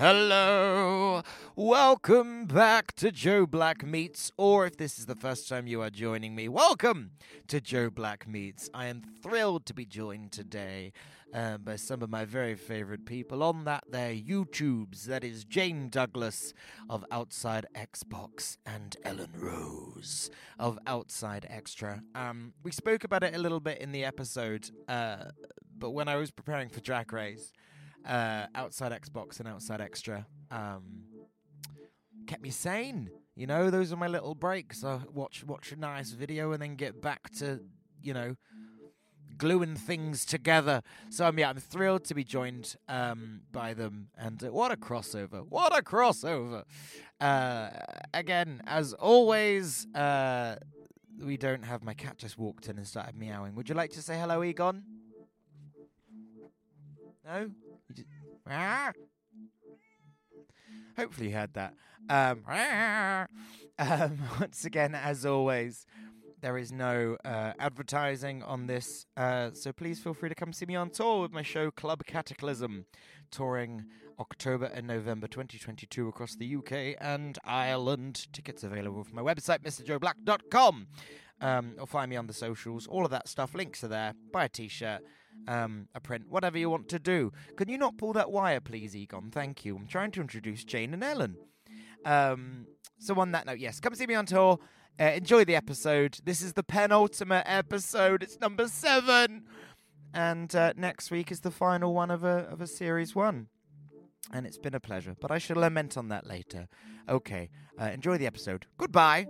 Hello, welcome back to Joe Black Meets, or if this is the first time you are joining me, welcome to Joe Black Meets. I am thrilled to be joined today um, by some of my very favorite people on that there YouTubes. That is Jane Douglas of Outside Xbox and Ellen Rose of Outside Xtra. Um, we spoke about it a little bit in the episode, uh, but when I was preparing for Drag Race uh, outside Xbox and outside Xtra um, kept me sane. You know, those are my little breaks. I watch watch a nice video and then get back to you know gluing things together. So um, yeah, I'm thrilled to be joined um, by them. And uh, what a crossover! What a crossover! Uh, again, as always. Uh, we don't have my cat just walked in and started meowing. Would you like to say hello, Egon? No? You just, ah. Hopefully you heard that. Um, um, once again, as always, there is no uh, advertising on this, uh, so please feel free to come see me on tour with my show Club Cataclysm, touring October and November 2022 across the UK and Ireland. Tickets available from my website, mrjoeblack.com. Um, or find me on the socials, all of that stuff. Links are there. Buy a t shirt um, a print, whatever you want to do. Can you not pull that wire, please, Egon? Thank you. I'm trying to introduce Jane and Ellen. Um, so, on that note, yes, come see me on tour. Uh, enjoy the episode. This is the penultimate episode. It's number seven, and uh, next week is the final one of a of a series one. And it's been a pleasure, but I shall lament on that later. Okay, uh, enjoy the episode. Goodbye.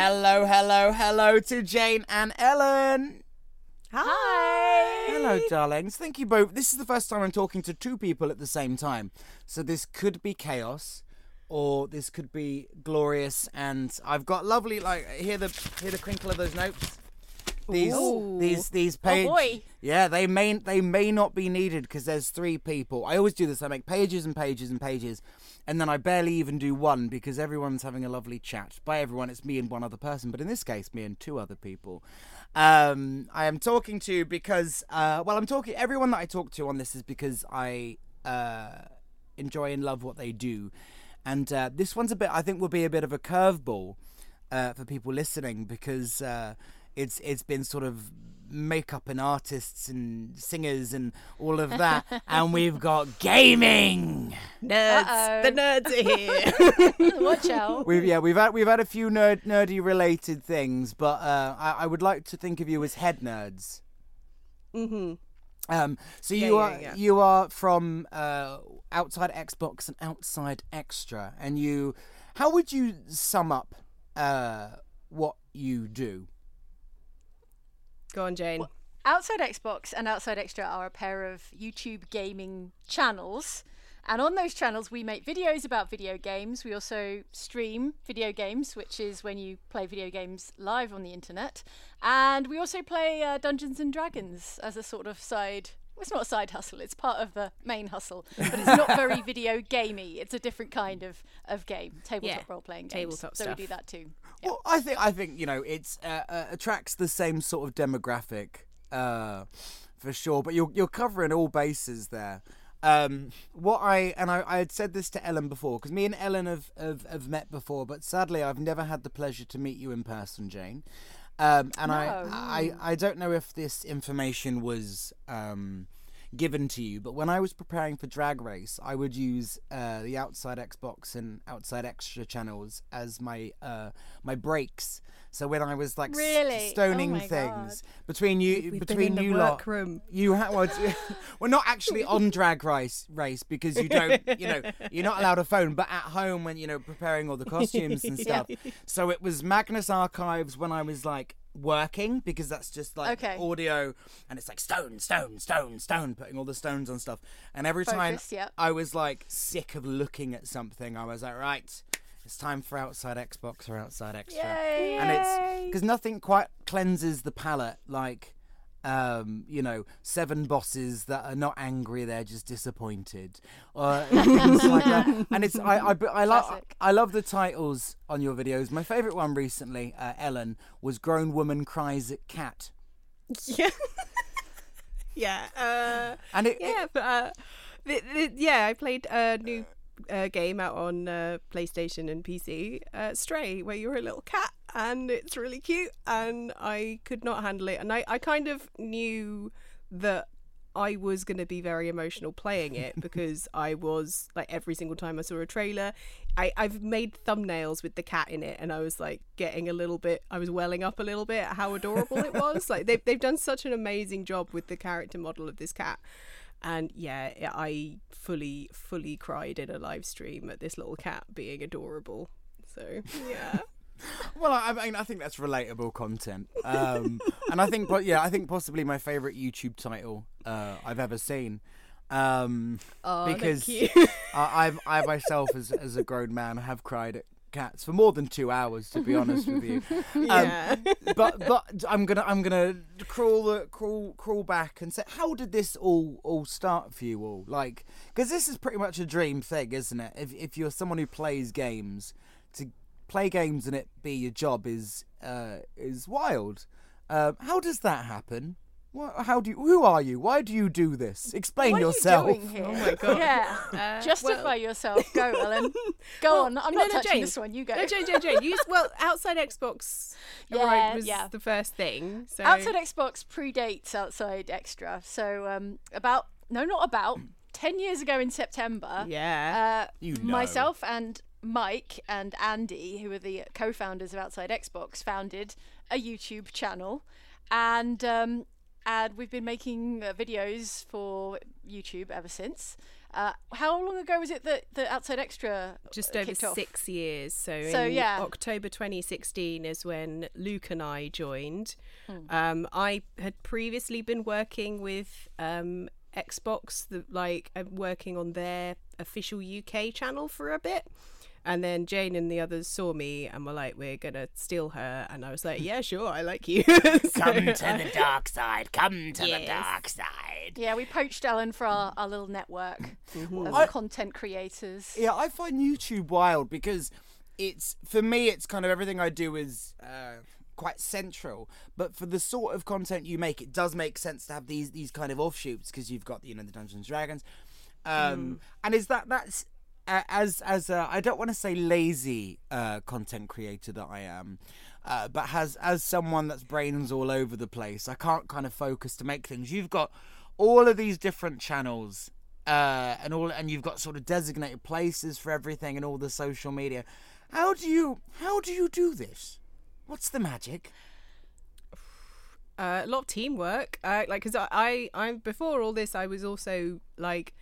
Hello, hello, hello to Jane and Ellen. Hi. Hello, darlings. Thank you both. This is the first time I'm talking to two people at the same time. So this could be chaos or this could be glorious and I've got lovely like hear the hear the crinkle of those notes. These Ooh. these these Oh, pages boy. Yeah, they may they may not be needed because there's three people. I always do this. I make pages and pages and pages and then I barely even do one because everyone's having a lovely chat. By everyone, it's me and one other person, but in this case, me and two other people. Um, I am talking to because, uh, well, I'm talking. Everyone that I talk to on this is because I uh, enjoy and love what they do, and uh, this one's a bit. I think will be a bit of a curveball uh, for people listening because uh, it's it's been sort of makeup and artists and singers and all of that, and we've got gaming. Nerds. Uh-oh. The nerds are here. Watch out. We've yeah we've had we've had a few nerd nerdy related things, but uh, I, I would like to think of you as head nerds. Mm-hmm. Um, so Yeah, you yeah, are yeah. you are from uh, outside Xbox and outside Xtra, and you how would you sum up uh, what you do? Go on, Jane. Outside Xbox and Outside Xtra are a pair of YouTube gaming channels. And on those channels, we make videos about video games. We also stream video games, which is when you play video games live on the internet. And we also play uh, Dungeons and Dragons as a sort of side. Well, It's not a side hustle, it's part of the main hustle, but it's not very video gamey. It's a different kind of, of game, tabletop Yeah, role playing games. tabletop so stuff. we do that too. Well, I think I think you know it's uh, uh, attracts the same sort of demographic uh, for sure. But you're you're covering all bases there. Um, what I and I, I had said this to Ellen before because me and Ellen have, have have met before, but sadly I've never had the pleasure to meet you in person, Jane. Um, and I, I I don't know if this information was um, given to you, but when I was preparing for Drag Race, I would use uh, the Outside Xbox and Outside Xtra channels as my uh, my breaks. So when I was like Really? Oh stoning my things between you We've been between in the you lot, workroom. you ha- well, it's- we're not actually on drag race race because you don't you know you're not allowed a phone but at home when you know preparing all the costumes and stuff so it was magnus archives when i was like working because that's just like Okay. audio and it's like stone stone stone stone putting all the stones on stuff and every Focused, time yep. i was like sick of looking at something i was like right it's time for outside xbox or outside xtra and it's because nothing quite cleanses the palate like um, you know, seven bosses that are not angry; they're just disappointed, or things like that. And it's I I, I love I love the titles on your videos. My favorite one recently, uh, Ellen, was "Grown Woman Cries at Cat," Yeah. yeah. Uh, and it, yeah, but uh, the, the, yeah, I played a new uh, game out on uh, PlayStation and PC, uh, Stray, where you're a little cat, and it's really cute, and I could not handle it, and I, I kind of knew that. I was going to be very emotional playing it because I was like every single time I saw a trailer, I, I've made thumbnails with the cat in it, and I was like getting a little bit, I was welling up a little bit at how adorable it was. Like they've they've done such an amazing job with the character model of this cat, and yeah, yeah, I fully fully cried in a live stream at this little cat being adorable. So yeah. Well, I I mean, I think that's relatable content, um, and I think, but yeah, I think possibly my favorite YouTube title uh, I've ever seen, um, Oh, thank because you. I, I've, I myself, as as a grown man, have cried at cats for more than two hours, to be honest with you. Um, Yeah. but but I'm gonna I'm gonna crawl the crawl crawl back and say, how did this all all start for you all? Like, because this is pretty much a dream thing, isn't it? If if you're someone who plays games, to play games and it be your job is uh, is wild. Um, how does that happen? What, how do you? Who are you? Why do you do this? Explain What yourself. are you doing here? Oh my God. Yeah. Uh, Justify well- yourself. Go, Ellen. Go Well, on. I'm no, not no, touching Jane. this one. You go. No, Jane, Jane, Jane. You, well, outside Xbox Yeah, arrived was yeah. the first thing. So Outside Xbox predates Outside Xtra. So um, about no, not about ten years ago in September. Yeah. Uh, You know. Myself and Mike and Andy, who are the co-founders of Outside Xbox, founded a YouTube channel, and um, and we've been making uh, videos for YouTube ever since. Uh, how long ago was it that the Outside Xtra just uh, over kicked off? six years. So, So, in yeah. October 2016 is when Luke and I joined. Hmm. Um, I had previously been working with um, Xbox, the, like working on their official UK channel for a bit. And then Jane and the others saw me and were like, "We're gonna steal her." And I was like, "Yeah, sure, I like you." So Come to the dark side. Come to the dark side. Yeah, we poached Ellen for our, our little network Mm-hmm. of I- content creators. Yeah, I find YouTube wild because it's for me. It's kind of everything I do is uh, quite central. But for the sort of content you make, it does make sense to have these these kind of offshoots because you've got you know the Dungeons and Dragons, um, and is that that's uh, as as I don't want to say lazy uh, content creator that I am. Uh, but has as someone that's brains all over the place, I can't kind of focus to make things. You've got all of these different channels uh, and all, and you've got sort of designated places for everything and all the social media. How do you how do you do this? What's the magic? uh, a lot of teamwork. Like, because I, I, I, before all this, I was also like,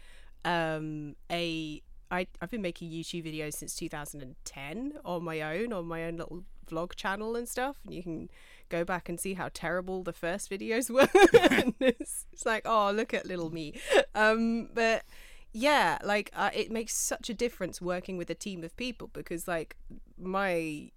um, a, I, I've been making YouTube videos since 2010 on my own, on my own little vlog channel and stuff, and you can go back and see how terrible the first videos were. it's, it's like, oh, look at little me. Um, but yeah, like uh, it makes such a difference working with a team of people because like my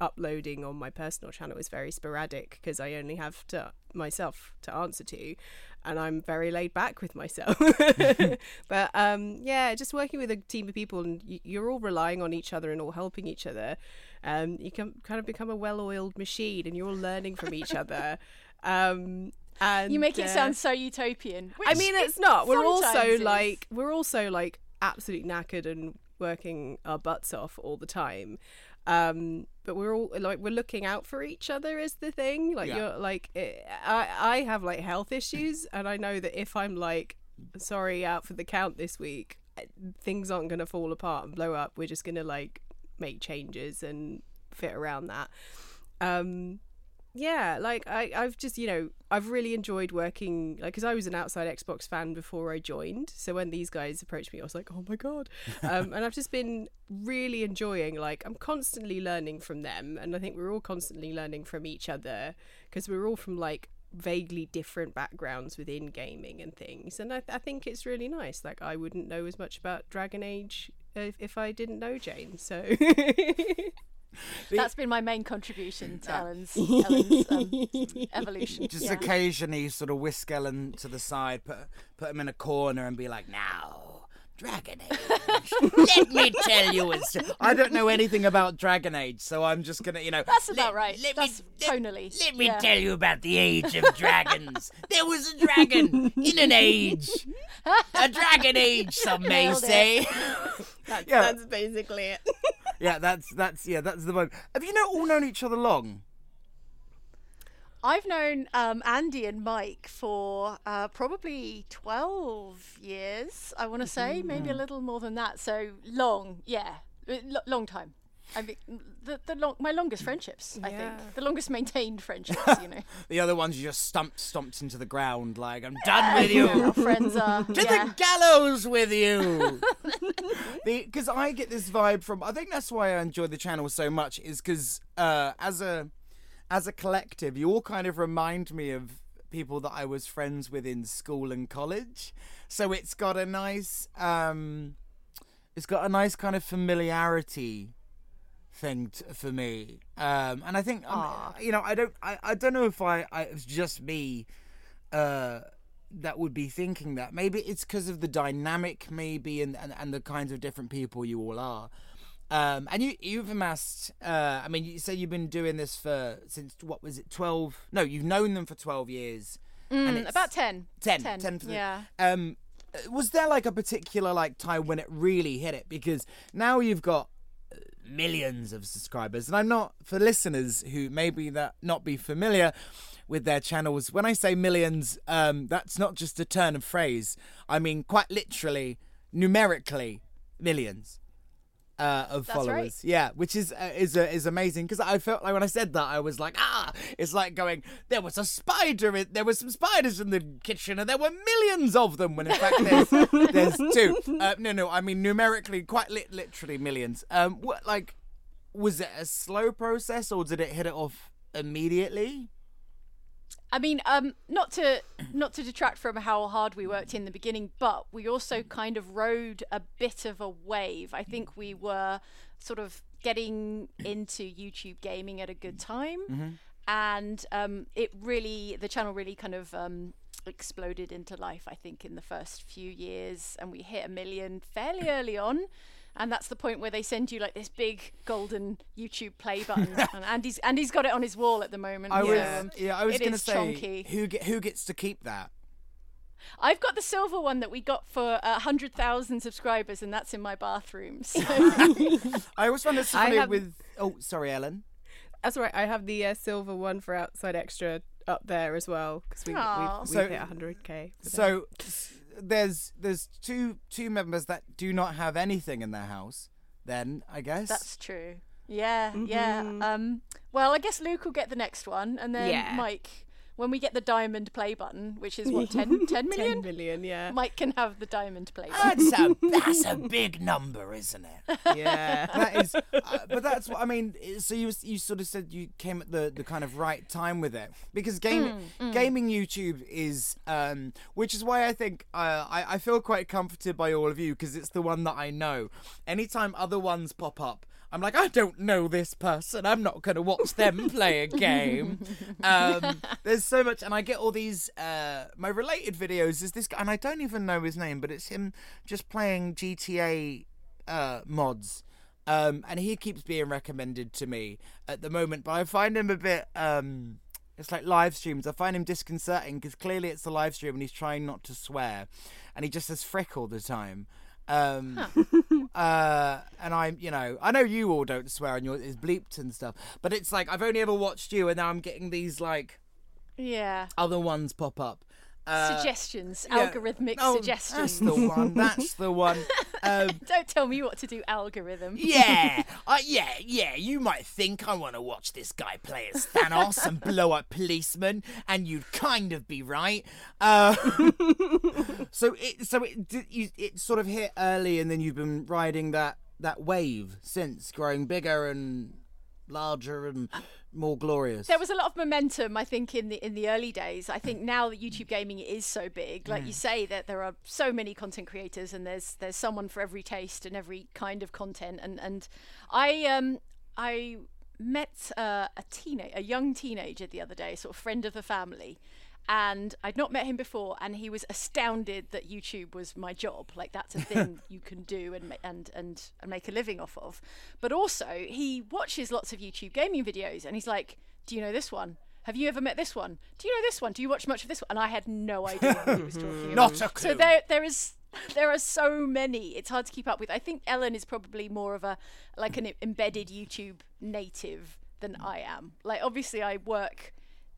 uploading on my personal channel is very sporadic because I only have to myself to answer to and I'm very laid back with myself. but um, yeah, just working with a team of people and you're all relying on each other and all helping each other. Um, you can kind of become a well-oiled machine and you're all learning from each other. Um, and you make it uh, sound so utopian. I mean, it's not. We're also is. like we're also like absolutely knackered and working our butts off all the time. Um, but we're all like we're looking out for each other is the thing. Like Yeah. you're like it, I I have like health issues, and I know that if I'm like sorry out for the count this week, things aren't gonna fall apart and blow up. We're just gonna like make changes and fit around that. Um, yeah, like I, I've just, you know, I've really enjoyed working, like, because I was an outside Xbox fan before I joined. So when these guys approached me, I was like, oh my God. Um, and I've just been really enjoying, like, I'm constantly learning from them. And I think we're all constantly learning from each other because we're all from, like, vaguely different backgrounds within gaming and things. And I, I think it's really nice. Like, I wouldn't know as much about Dragon Age if, if I didn't know Jane. So. That's been my main contribution to Ellen's, Ellen's um, evolution. Just Yeah. occasionally sort of whisk Ellen to the side, put put him in a corner, and be like, "Now, Dragon Age. let me tell you a sto-" I don't know anything about Dragon Age, so I'm just gonna, you know. That's about right. Let That's me, tonally. Let me Yeah. tell you about the age of dragons. there was a dragon in an age, a dragon age. Some may Nailed say. that's, Yeah. that's basically it. yeah, that's that's yeah, that's the one. Have you not all known each other long? I've known um, Andy and Mike for uh, probably 12 years, I want to say, maybe a little more than that. So long, yeah, lo- long time. I mean, the, the long, my longest friendships, I think. The longest maintained friendships, you know. The other ones you just stumped, stomped into the ground. Like I'm done with you. Our friends are. to yeah. the gallows with you. Because I get this vibe from. I think that's why I enjoy the channel so much. Is because uh, as a as a collective, you all kind of remind me of people that I was friends with in school and college. So it's got a nice. Um, it's got a nice kind of familiarity thing t- for me um and i think um, you know i don't I, I don't know if i, I it's just me uh that would be thinking that maybe it's because of the dynamic maybe and, and and the kinds of different people you all are um and you you've amassed uh i mean you say you've been doing this for since what was it 12 no you've known them for 12 years. And Mm, about 10. 10 10, 10 for the, yeah. um was there like a particular like time when it really hit it? Because now you've got uh, millions of subscribers and i'm not for listeners who maybe that not be familiar with their channels when i say millions um that's not just a turn of phrase. I mean quite literally numerically millions uh, of That's right. followers. Yeah, which is uh, is uh, is amazing because I felt like when I said that I was like, ah, it's like going there was a spider. In, there were some spiders in the kitchen, and there were millions of them. When in fact there's there's two. Uh, no, no, I mean numerically, quite lit literally millions. Um, what like was it a slow process or did it hit it off immediately? I mean, um, not to not to detract from how hard we worked in the beginning, but we also kind of rode a bit of a wave. I think we were sort of getting into YouTube gaming at a good time, and um, it really the channel really kind of um, exploded into life. I think in the first few years, and we hit a million fairly early on. And that's the point where they send you like this big golden YouTube play button, and Andy's Andy's got it on his wall at the moment. I so, was um, yeah, I was it gonna say chonky. who get who gets to keep that. I've got the silver one that we got for a hundred thousand subscribers, and that's in my bathroom. So I always find it so I funny have- with oh sorry Ellen. That's right. I have the uh, silver one for outside xtra up there as well because we, Aw. we've, So- we've hit 100k. for that. So s- there's there's two two members that do not have anything in their house. Then I guess that's true. Yeah, yeah. Um, well, I guess Luke will get the next one, and then Yeah. Mike. When we get the diamond play button, which is what 10, 10 million. 10 million, yeah. Mike can have the diamond play button. That's a that's a big number, isn't it? yeah. that is, uh, but that's what I mean. So you you sort of said you came at the, the kind of right time with it because game gaming YouTube is, um, which is why I think uh, I I feel quite comforted by all of you because it's the one that I know. Anytime other ones pop up. I'm like, I don't know this person. I'm not going to watch them play a game. Um, there's so much, and I get all these. Uh, my related videos is this guy, and I don't even know his name, but it's him just playing GTA uh, mods. Um, and he keeps being recommended to me at the moment, but I find him a bit. Um, it's like live streams. I find him disconcerting because clearly it's a live stream and he's trying not to swear, and he just says frick all the time. Um, uh, and I'm, you know, I know you all don't swear and you're it's bleeped and stuff, but it's like I've only ever watched you, and now I'm getting these like Yeah. other ones pop up. Uh, suggestions, yeah. algorithmic Oh, suggestions. That's the one. That's the one. Um, Don't tell me what to do, algorithm. Yeah, uh, yeah, yeah. You might think I want to watch this guy play as Thanos and blow up policemen, and you'd kind of be right. Uh, so it so it you it sort of hit early, and then you've been riding that that wave since, growing bigger and larger and more glorious. There was a lot of momentum, I think, in the in the early days. I think now that YouTube gaming is so big, like you say, that there are so many content creators, and there's there's someone for every taste and every kind of content. And and I um I met uh, a teenage a young teenager the other day, sort of friend of the family. And I'd not met him before, and he was astounded that YouTube was my job. Like that's a thing you can do and and and and make a living off of. But also, he watches lots of YouTube gaming videos, and he's like, "Do you know this one? Have you ever met this one? Do you know this one? Do you watch much of this one?" And I had no idea what he was talking about. Not a clue. So there, there is, there are so many. It's hard to keep up with. I think Ellen is probably more of a like an embedded YouTube native than I am. Like obviously, I work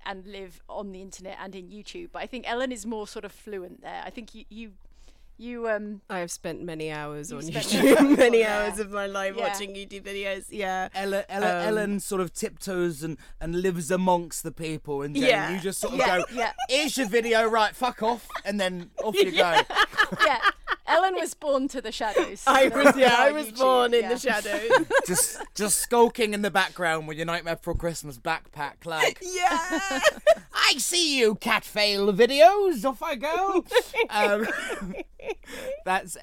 and live on the internet and in YouTube, but I think Ellen is more sort of fluent there. I think you, you, you um. I have spent many hours on YouTube, many hours of my life Yeah. watching YouTube videos. Yeah. Ella, Ella, Um, Ellen sort of tiptoes and, and lives amongst the people, and then Yeah. you just sort of Yeah, go, yeah. "Here's your video, right? Fuck off," and then off you go. yeah, Ellen was born to the shadows. I was yeah, I was YouTube- born in yeah. the shadows. just just skulking in the background with your Nightmare Before Christmas backpack, like yeah. I see you, cat fail videos. Off I go. um, that's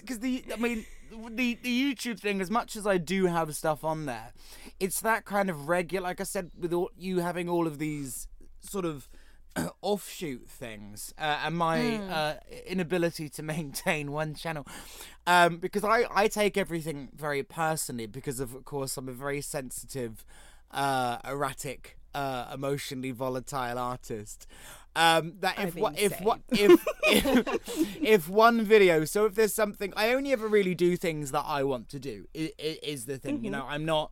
because the I mean the the YouTube thing. As much as I do have stuff on there, it's that kind of regular. Like I said, with all, you having all of these sort of offshoot things uh, and my uh, inability to maintain one channel. Um, because I, I take everything very personally because of, of course I'm a very sensitive uh, erratic uh, emotionally volatile artist. Um, that if what if what if, if if one video so if there's something I only ever really do things that I want to do i i is the thing you know? I'm not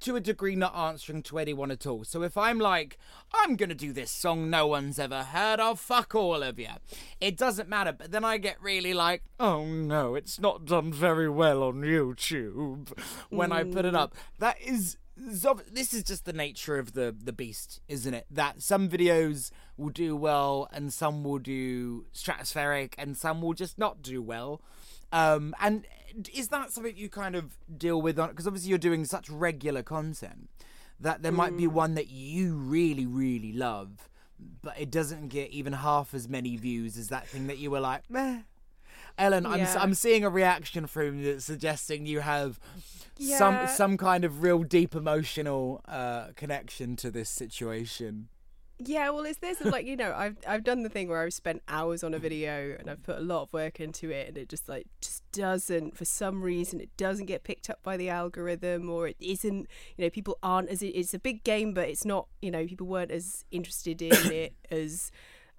to a degree not answering to anyone at all. So if I'm like, I'm gonna do this song no one's ever heard of, fuck all of you. It doesn't matter. But then I get really like, oh no, it's not done very well on YouTube when I put it mm. up. That is. This is just the nature of the the beast, isn't it? That some videos will do well and some will do stratospheric and some will just not do well. Um, and is that something you kind of deal with on? Because obviously you're doing such regular content that there might be one that you really, really love, but it doesn't get even half as many views as that thing that you were like, meh. Ellen, I'm I'm seeing a reaction from you that's suggesting you have some some kind of real deep emotional uh, connection to this situation. Yeah, well, it's this like you know I've I've done the thing where I've spent hours on a video and I've put a lot of work into it and it just like just doesn't for some reason it doesn't get picked up by the algorithm or it isn't you know people aren't as it's a big game but it's not you know people weren't as interested in it as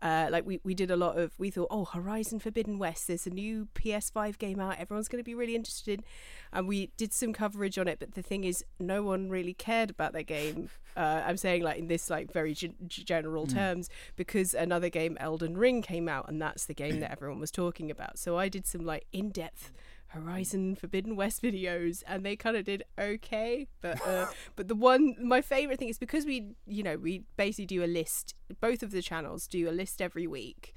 uh, like we, we did a lot of we thought oh Horizon Forbidden West there's a new PS5 game out everyone's going to be really interested and we did some coverage on it but the thing is no one really cared about that game. Uh, I'm saying like in this like very gen- general terms because another game Elden Ring came out and that's the game that everyone was talking about. So I did some like in-depth Horizon Forbidden West videos, and they kind of did okay. But uh, but the one my favorite thing is because we you know we basically do a list. Both of the channels do a list every week,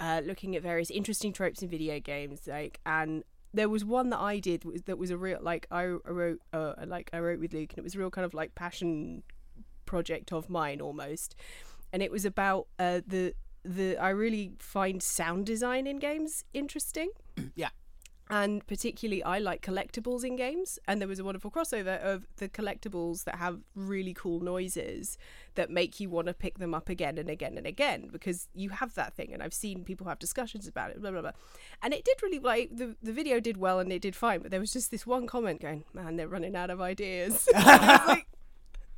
uh, looking at various interesting tropes in video games. Like and there was one that I did that was a real like I I wrote uh, like I wrote with Luke, and it was a real kind of like passion project of mine almost, and it was about uh, the the I really find sound design in games interesting. Yeah. And particularly, I like collectibles in games. And there was a wonderful crossover of the collectibles that have really cool noises that make you want to pick them up again and again and again because you have that thing. And I've seen people have discussions about it, blah, blah, blah. And it did really, like, the, the video did well and it did fine. But there was just this one comment going, man, they're running out of ideas. Was like,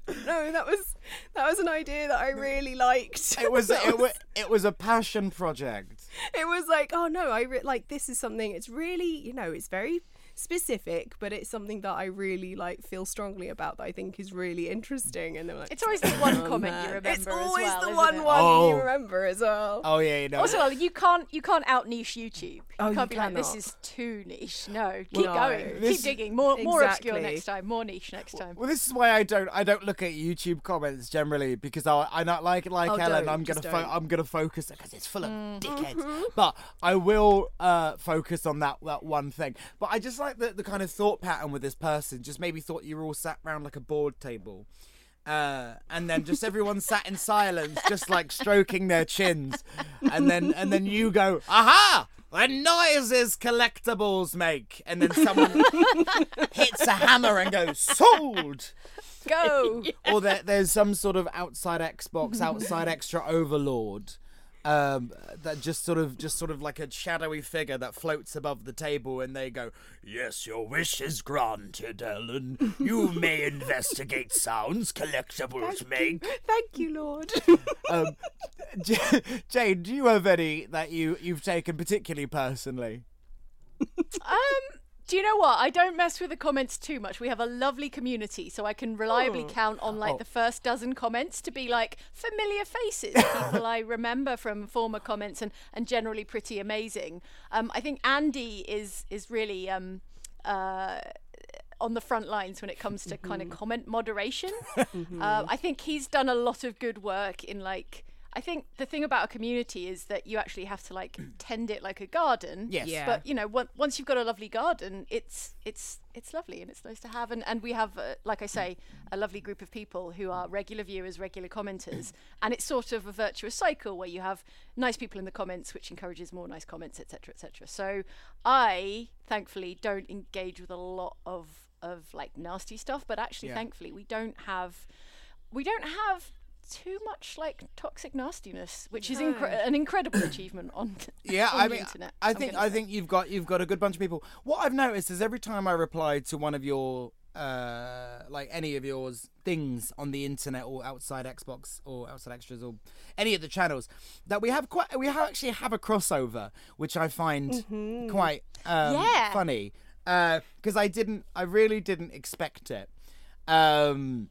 no, that was that was an idea that I really liked. It was That it was it was a passion project. it was like oh no i re- like this is something it's really you know it's very specific but it's something that i really like feel strongly about that i think is really interesting and they're like It's always the one "Oh, comment you remember it's as always well, the isn't one it? one Oh. you remember as well Oh yeah, you know. Also, well, you can't you can't out niche YouTube. You Oh, you can't be like this is too niche. No, keep No. going, This- keep digging. More more obscure next time. More niche next time. Well, this is why I don't I don't look at YouTube comments generally because I I not like like Oh, Ellen. I'm gonna fo- I'm gonna focus because it's full of Mm. dickheads. But I will uh, focus on that that one thing. But I just like the the kind of thought pattern with this person. Just maybe thought you were all sat round like a board table. Uh, and then just everyone sat in silence, just like stroking their chins, and then and then you go, aha! The noises collectibles make, and then someone hits a hammer and goes, sold Go. or there, there's some sort of outside Xbox, outside xtra overlord, um, that just sort of, just sort of like a shadowy figure that floats above the table, and they go, "Yes, your wish is granted, Ellen. You may investigate sounds collectibles make." thank you lord Um, J- Jane, do you have any that you you've taken particularly personally? Um, do you know what? I don't mess with the comments too much. We have a lovely community, so I can reliably count on like Oh. the first dozen comments to be like familiar faces, people I remember from former comments, and and generally pretty amazing. Um, I think Andy is is really um uh on the front lines when it comes to kind of comment moderation. Uh, I think he's done a lot of good work in like. I think the thing about a community is that you actually have to like tend it like a garden. Yes. Yeah. But you know, on- once you've got a lovely garden, it's it's it's lovely and it's nice to have. And and we have, uh, like I say, a lovely group of people who are regular viewers, regular commenters, and it's sort of a virtuous cycle where you have nice people in the comments, which encourages more nice comments, etc., etc. So I thankfully don't engage with a lot of of like nasty stuff, but actually, Yeah. thankfully, we don't have we don't have too much like toxic nastiness, which is incre- an incredible achievement on Yeah, on I the mean, internet. I think I say. think you've got you've got a good bunch of people. What I've noticed is every time I reply to one of your uh like any of yours things on the internet or outside Xbox or outside xtras or any of the channels that we have quite we have actually have a crossover which I find quite um Yeah. funny because I didn't I really didn't expect it um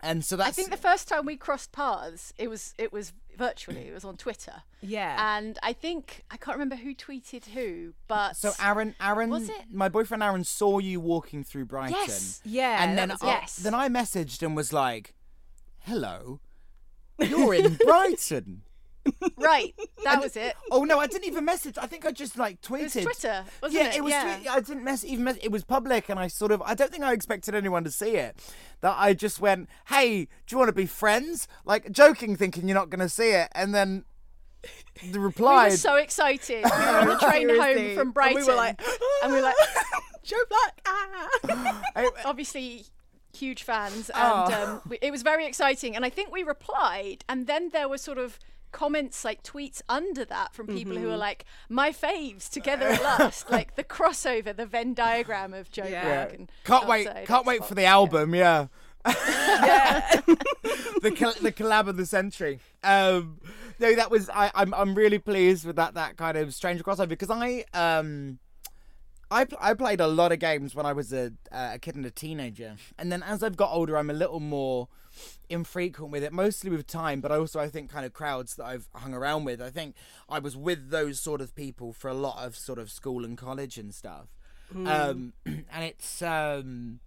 and so that's I think the first time we crossed paths, it was it was virtually. It was on Twitter. yeah And I think I can't remember who tweeted who, but So Aaron, Aaron, Was it? my boyfriend Aaron saw you walking through Brighton. Yes. Yeah, and then was I. Yes. then I messaged and was like, "Hello, you're in Brighton." Right, that was it. Oh no, I didn't even message. I think I just like tweeted. It was Twitter, wasn't yeah, it? was. Yeah. Tweet- I didn't mess even. Mess- it was public, and I sort of. I don't think I expected anyone to see it. That I just went, "Hey, do you want to be friends?" Like joking, thinking you're not going to see it, and then the reply. We were so excited. We were on the train home from And Brighton, we were like, and we were like, joe black ah obviously huge fans, Oh. and um, we, it was very exciting. And I think we replied, and then there was sort of comments like tweets under that from people Mm-hmm. who are like my faves together at last like the crossover the venn diagram of joe Yeah. Black and Can't wait! Can't wait for the album. Yeah. the col- the collab of the century. Um, no, that was I. I'm I'm really pleased with that that kind of strange crossover because I um. I, pl- I played a lot of games when I was a, uh, a kid and a teenager, and then as I've got older, I'm a little more infrequent with it, mostly with time, but also I think kind of crowds that I've hung around with. I think I was with those sort of people for a lot of sort of school and college and stuff. um, and it's um,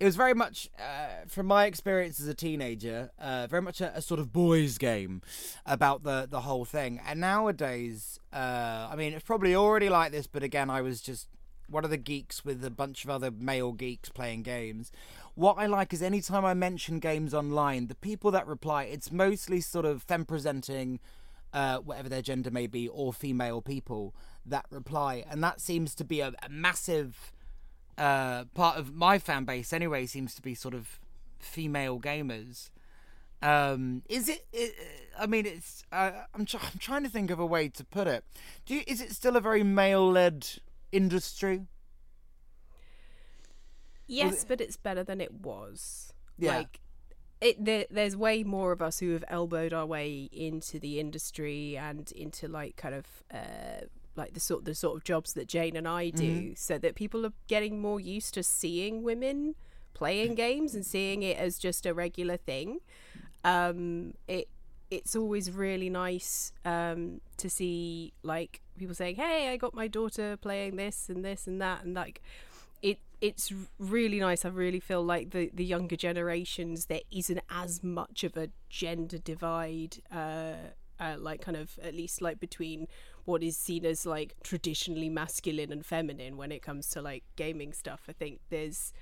it was very much, uh, from my experience as a teenager, uh, very much a, a, sort of boys' game about the the whole thing. And nowadays, uh, I mean, it's probably already like this, but again, I was just one of the geeks with a bunch of other male geeks playing games. What I like is anytime I mention games online, the people that reply, it's mostly sort of femme presenting, uh, whatever their gender may be, or female people that reply, and that seems to be a, a massive uh, part of my fan base anyway seems to be sort of female gamers. Um, is it, it? I mean, it's. Uh, I'm, tr- I'm trying to think of a way to put it. You, is it still a very male-led industry? Yes, but it's better than it was. Yeah. Like, it there, there's way more of us who have elbowed our way into the industry and into like kind of uh, like the sort the sort of jobs that Jane and I do, mm-hmm. so that people are getting more used to seeing women playing games and seeing it as just a regular thing. Um, it it's always really nice um, to see like people saying, "Hey, I got my daughter playing this and this and that," and like it it's really nice. I really feel like the the younger generations there isn't as much of a gender divide. Uh, uh, like kind of at least like between what is seen as like traditionally masculine and feminine when it comes to like gaming stuff. I think there's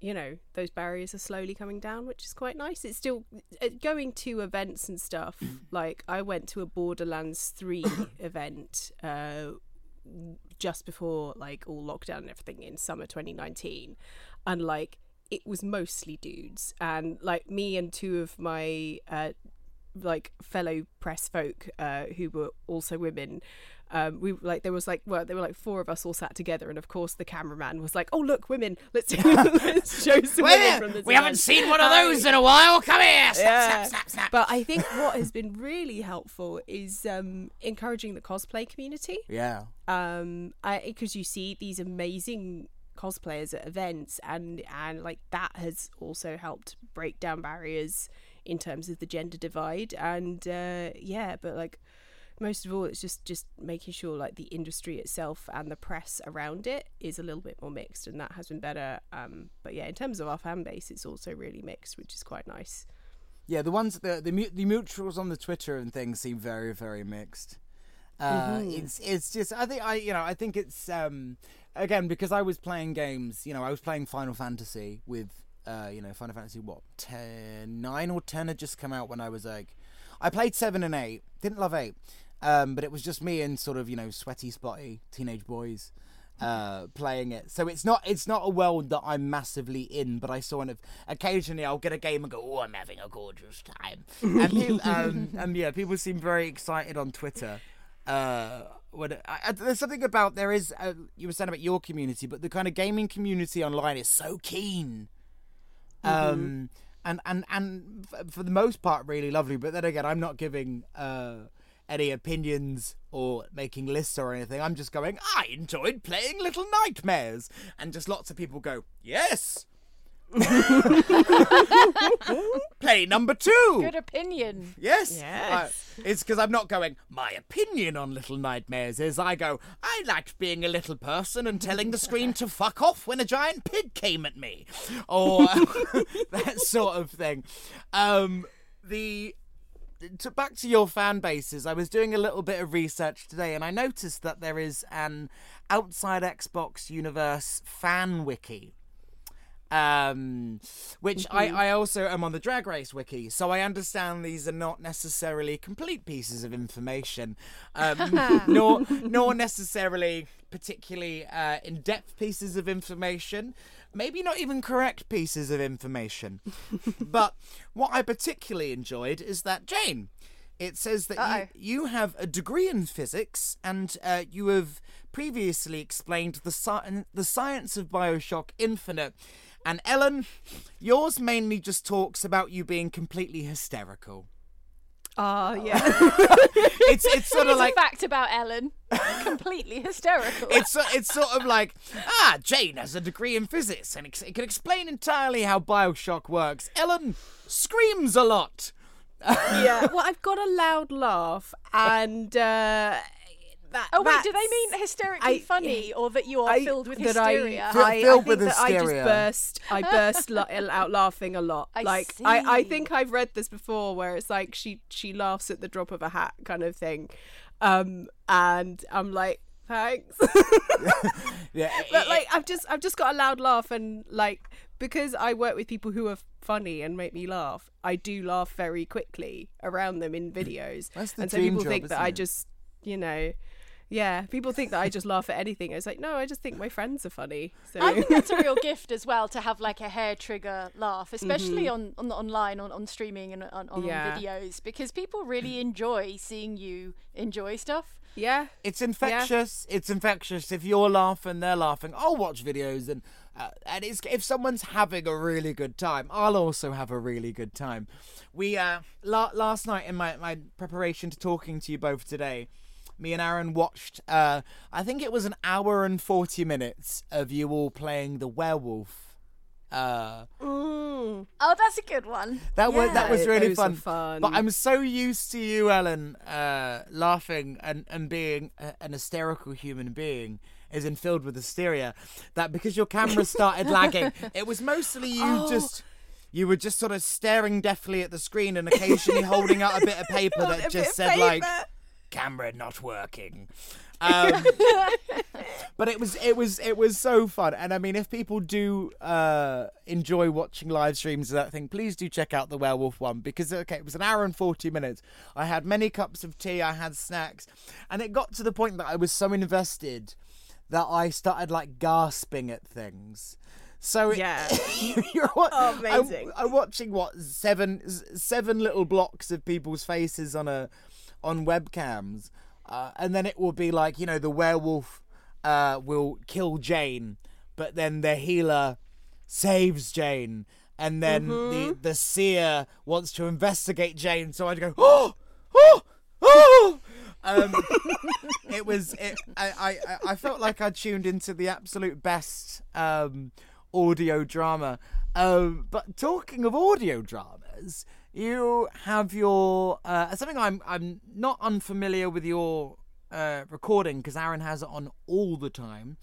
you know those barriers are slowly coming down which is quite nice it's still uh, going to events and stuff like i went to a borderlands 3 event uh, just before like all lockdown and everything in summer 2019 and like it was mostly dudes. And like me and two of my uh, like fellow press folk uh, who were also women um, we like there was like well there were like four of us all sat together and of course the cameraman was like oh look women let's, let's show some women from this we event. haven't seen one of those in a while come here snap, yeah. snap, snap, snap. but I think what has been really helpful is um, encouraging the cosplay community yeah um because you see these amazing cosplayers at events and and like that has also helped break down barriers in terms of the gender divide and uh, yeah but like most of all it's just just making sure like the industry itself and the press around it is a little bit more mixed and that has been better um, but yeah in terms of our fan base it's also really mixed which is quite nice yeah the ones the the, the mutuals on the twitter and things seem very very mixed uh, mm-hmm. it's it's just I think I you know I think it's um again because I was playing games you know I was playing Final Fantasy with uh, you know, Final Fantasy what 10, 9 or ten had just come out when I was like, I played seven and eight. Didn't love eight, um, but it was just me and sort of you know sweaty, spotty teenage boys uh, playing it. So it's not it's not a world that I'm massively in, but I sort of occasionally I'll get a game and go, oh, I'm having a gorgeous time. and, people, um, and yeah, people seem very excited on Twitter. Uh, what I, I, there's something about there is uh, you were saying about your community, but the kind of gaming community online is so keen Mm-hmm. Um, and and and for the most part, really lovely. But then again, I'm not giving uh, any opinions or making lists or anything. I'm just going. I enjoyed playing Little Nightmares, and just lots of people go, yes. Play number two. Good opinion. Yes. Yes. Uh, it's because I'm not going, my opinion on Little Nightmares is I go, I liked being a little person and telling the screen to fuck off when a giant pig came at me. Or that sort of thing. Um, the to, back to your fan bases, I was doing a little bit of research today and I noticed that there is an outside Xbox universe fan wiki um, which mm-hmm. I, I also am on the Drag Race wiki, so I understand these are not necessarily complete pieces of information, um, nor nor necessarily particularly uh, in depth pieces of information. Maybe not even correct pieces of information. but what I particularly enjoyed is that Jane. It says that you, you have a degree in physics and uh, you have previously explained the, sci- the science of Bioshock Infinite and Ellen, yours mainly just talks about you being completely hysterical. Ah, uh, yeah. it's it's sort of like a fact about Ellen, completely hysterical. It's it's sort of like ah, Jane has a degree in physics and it can explain entirely how Bioshock works. Ellen screams a lot. yeah. Well, I've got a loud laugh, and uh, that. Oh wait, do they mean hysterically I- funny, or that you are I- filled with that hysteria? Fi- I, I Filled think with that I just burst. I burst la- out laughing a lot. I like I, I think I've read this before, where it's like she she laughs at the drop of a hat kind of thing, um, and I'm like, thanks. Yeah, but like I've just I've just got a loud laugh and like because I work with people who are funny and make me laugh, I do laugh very quickly around them in videos. That's the and so people job, think that isn't I just you know yeah, people think that I just laugh at anything. It's like, no, I just think my friends are funny. So I think that's a real gift as well to have like a hair trigger laugh, especially Mm-hmm. on, on the online, on, on streaming and on, on, Yeah. videos, because people really enjoy seeing you enjoy stuff. yeah, It's infectious. It's infectious. If you're laughing, they're laughing. I'll watch videos, and uh, and it's if someone's having a really good time, I'll also have a really good time. We uh la- last night in my my preparation to talking to you both today, me and Aaron watched. Uh, I think it was an hour and forty minutes of you all playing the werewolf. Uh, Mm. Oh, that's a good one. that was that was really fun. fun. But I'm so used to you, Ellen, uh, laughing and and being a, an hysterical human being, as in filled with hysteria, that because your camera started lagging, it was mostly you Oh. just. You were just sort of staring deathly at the screen and occasionally holding out a bit of paper that just of said like paper. Camera not working. Um, but it was it was it was so fun, and I mean, if people do uh, enjoy watching live streams of that thing, please do check out the werewolf one because okay, it was an hour and forty minutes. I had many cups of tea, I had snacks, and it got to the point that I was so invested that I started like gasping at things. So it, Yeah. you're what? Oh, amazing. I'm, I'm watching what seven seven little blocks of people's faces on a on webcams, uh, and then it will be like you know the werewolf uh, will kill Jane, but then the healer saves Jane, and then the the seer wants to investigate Jane. So I'd go oh oh oh. Um, it was. It, I, I I- I felt like I tuned into the absolute best um, audio drama. Um, but talking of audio dramas, you have your uh, something I'm I'm not unfamiliar with your uh, recording because Aaron has it on all the time.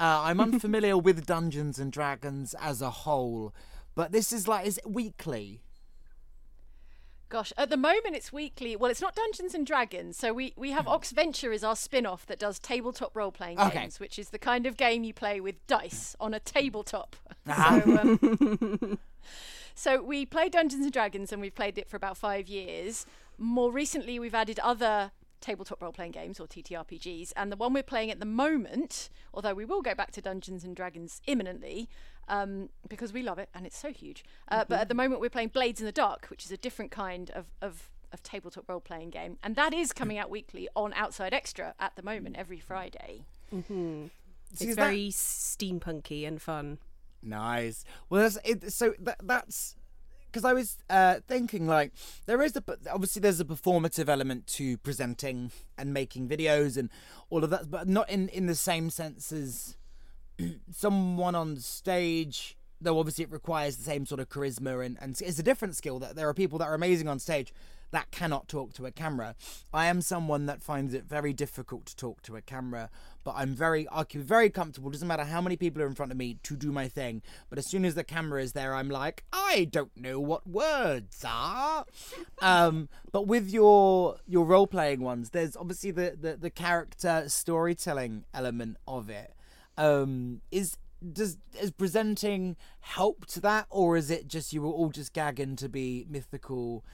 Uh, I'm unfamiliar with Dungeons and Dragons as a whole, but this is like is it weekly? Gosh, at the moment it's weekly. Well, it's not Dungeons and Dragons. So we, we have Oxventure is our spin off that does tabletop role playing Okay. games, which is the kind of game you play with dice on a tabletop. Uh-huh. So, um, so we play Dungeons and Dragons and we've played it for about five years. More recently, we've added other tabletop role playing games or TTRPGs. And the one we're playing at the moment, although we will go back to Dungeons and Dragons imminently, um, because we love it and it's so huge. Uh, But at the moment, we're playing Blades in the Dark, which is a different kind of, of, of tabletop role playing game. And that is coming out weekly on Outside Xtra at the moment, every Friday. See, It's is that- very steampunky and fun. Nice. Well, that's, it, so that, that's because I was uh, thinking like there is a obviously there's a performative element to presenting and making videos and all of that, but not in in the same sense as someone on stage. Though obviously it requires the same sort of charisma and, and it's a different skill that there are people that are amazing on stage that cannot talk to a camera. I am someone that finds it very difficult to talk to a camera, but I'm very I can very comfortable. Doesn't matter how many people are in front of me to do my thing. But as soon as the camera is there, I'm like, I don't know what words are. um, but with your your role playing ones, there's obviously the, the the character storytelling element of it. Um, is does is presenting help to that, or is it just you were all just gagging to be mythical?